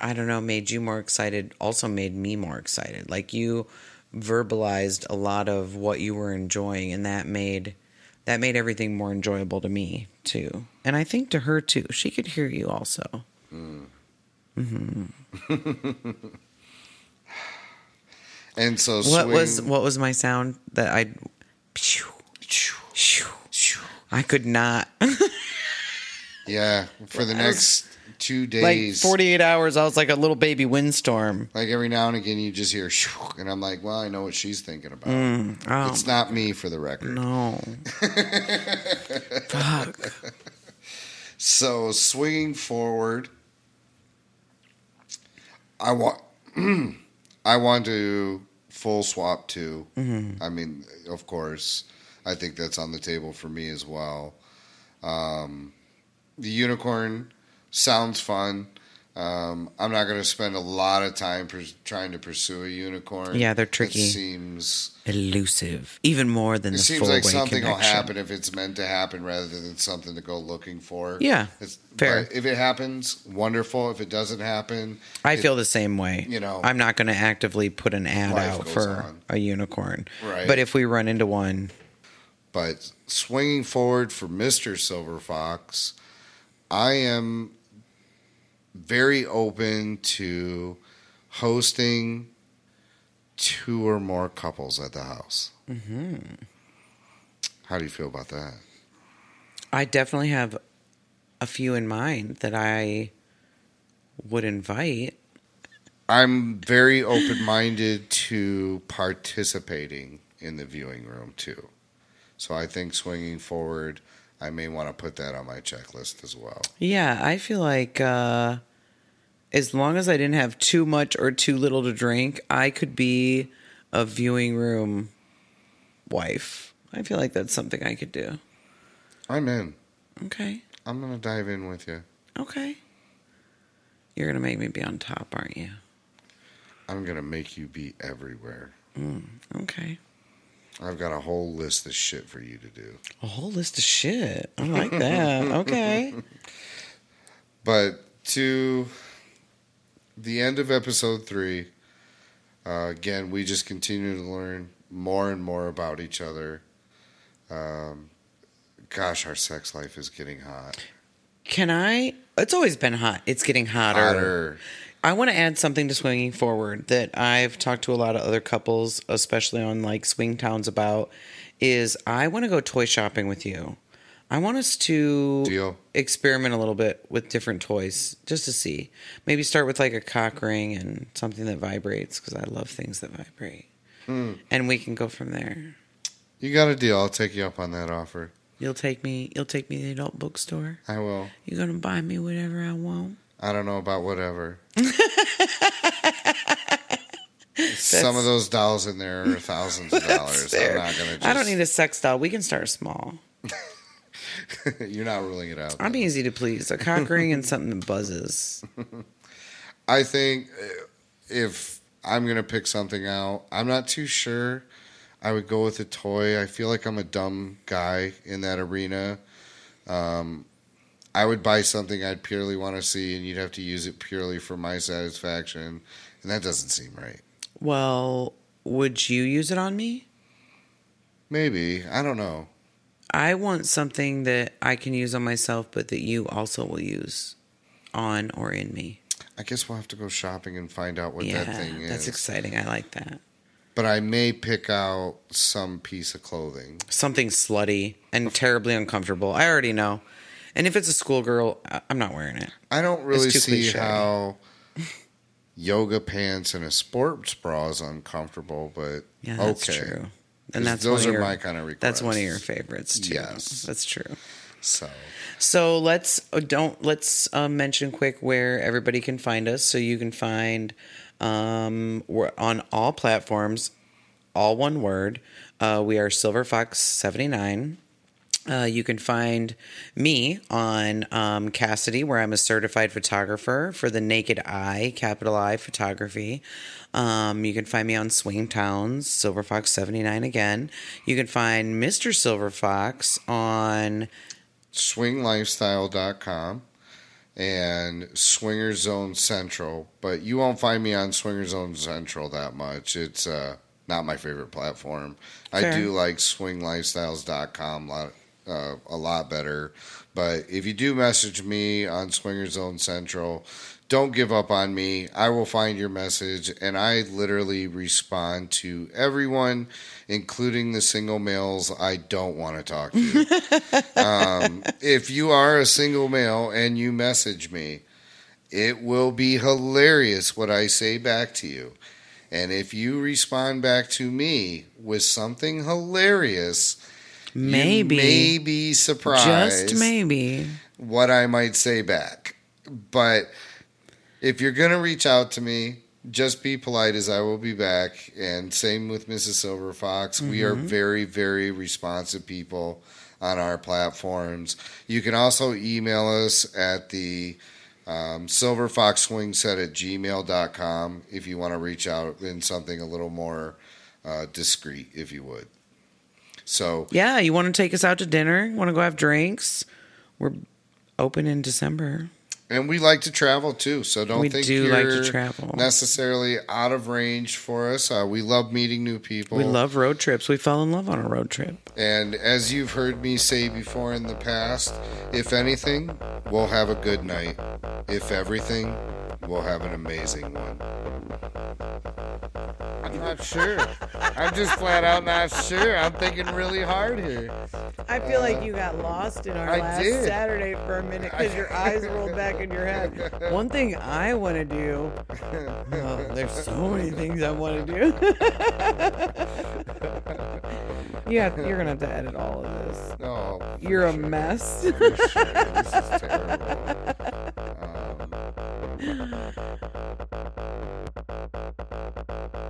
I don't know made you more excited also made me more excited. Like you verbalized a lot of what you were enjoying and that made that made everything more enjoyable to me too. And I think to her too. She could hear you also. Mm. Mm-hmm. and so what was what was my sound that I I could not Yeah, for the next two like days. 48 hours I was like a little baby windstorm. Like every now and again, you just hear, "Shoo," and I'm like, well, I know what she's thinking about. Oh, It's not me, for the record. no. Fuck. So swinging forward, I want, I want to full swap too. Mm-hmm. I mean, of course, I think that's on the table for me as well. Um, the unicorn sounds fun. Um, I'm not going to spend a lot of time pers- trying to pursue a unicorn. Yeah, they're It tricky. seems Elusive. Even more than it the seems like something will happen if it's meant to happen rather than something to go looking for. Yeah, It's, fair. But if it happens, wonderful. If it doesn't happen, I it- feel the same way. you know, I'm not going to actively put an ad out for on. a unicorn. Right. But if we run into one, But swinging forward for Mister Silver Fox, I am very open to hosting two or more couples at the house. Mm-hmm. How do you feel about that? I definitely have a few in mind that I would invite. I'm very open minded to participating in the viewing room too. So I think swinging forward, I may want to put that on my checklist as well. Yeah, I feel like uh, as long as I didn't have too much or too little to drink, I could be a viewing room wife. I feel like that's something I could do. I'm in. Okay. I'm going to dive in with you. Okay. You're going to make me be on top, aren't you? I'm going to make you be everywhere. Okay. I've got a whole list of shit for you to do. A whole list of shit. I like that. okay. But to the end of episode three, uh, again, we just continue to learn more and more about each other. Um, gosh, our sex life is getting hot. Can I? It's always been hot. It's getting hotter. Hotter. I want to add something to swinging forward that I've talked to a lot of other couples, especially on like swing towns, about. Is I want to go toy shopping with you. I want us to Deal. experiment a little bit with different toys just to see. Maybe start with like a cock ring and something that vibrates because I love things that vibrate. Hmm. And we can go from there. You got a deal. I'll take you up on that offer. You'll take me. You'll take me to the adult bookstore. I will. You're gonna buy me whatever I want. I don't know about whatever. Some of those dolls in there are thousands of dollars. I'm not gonna. Just, I don't need a sex doll. We can start small. You're not ruling it out. I'm though. easy to please. A cock ring and something that buzzes. I think uh, if I'm gonna pick something out, I'm not too sure. I would go with a toy. I feel like I'm a dumb guy in that arena. Um, I would buy something I'd purely want to see, and you'd have to use it purely for my satisfaction, and that doesn't seem right. Well, would you use it on me? Maybe I don't know. I want something that I can use on myself, but that you also will use on or in me. I guess we'll have to go shopping and find out what yeah, that thing is. that's exciting. I like that. but I may pick out some piece of clothing. Something slutty and terribly uncomfortable. I already know. And if it's a schoolgirl, I- I'm not wearing it. I don't really too see cliche. how yoga pants and a sports bra is uncomfortable, but Yeah, that's okay. true. And that's those one of are your, my kind of requests. That's one of your favorites too. Yes. that's true. So So let's uh, don't let's uh, mention quick where everybody can find us. So you can find um, we're on all platforms, all one word. Uh, we are Silver Fox seventy nine. Uh, you can find me on um, Kasidie, where I'm a certified photographer for the Naked Eye, capital I photography. Um, you can find me on Swing Towns, Silver Fox 79 again. You can find Mr. Silver Fox on swinglifestyle.com and Swinger Zone Central, but you won't find me on Swinger Zone Central that much. It's uh, not my favorite platform. Fair. I do like swinglifestyles.com a lot, uh, a lot better. But if you do message me on Swinger Zone Central, don't give up on me. I will find your message and I literally respond to everyone, including the single males I don't want to talk to. um, if you are a single male and you message me, it will be hilarious what I say back to you. And if you respond back to me with something hilarious, maybe, you may be surprised just maybe. what I might say back. But if you're going to reach out to me, just be polite as I will be back. And same with Mrs. Silver Fox. We are very, very responsive people on our platforms. You can also email us at the um, Silver Fox Swing Set at gmail.com if you want to reach out in something a little more uh, discreet, if you would. So, Yeah, you want to take us out to dinner? Want to go have drinks? We're open in December. And we like to travel too, so don't We think do you're like to travel. necessarily out of range for us. Uh, we love meeting new people. We love road trips. We fell in love on a road trip. and as you've heard me say before in the past, if anything, we'll have a good night. If everything, we'll have an amazing one. I'm not sure. I'm just flat out not sure. I'm thinking really hard here. I feel like you got lost in our I last did. Saturday for a minute because your eyes rolled back in your head. One thing I want to do. Oh, there's so many things I want to do. yeah, you're gonna have to edit all of this. Oh, you're sure. a mess. Sure. This is terrible. Um...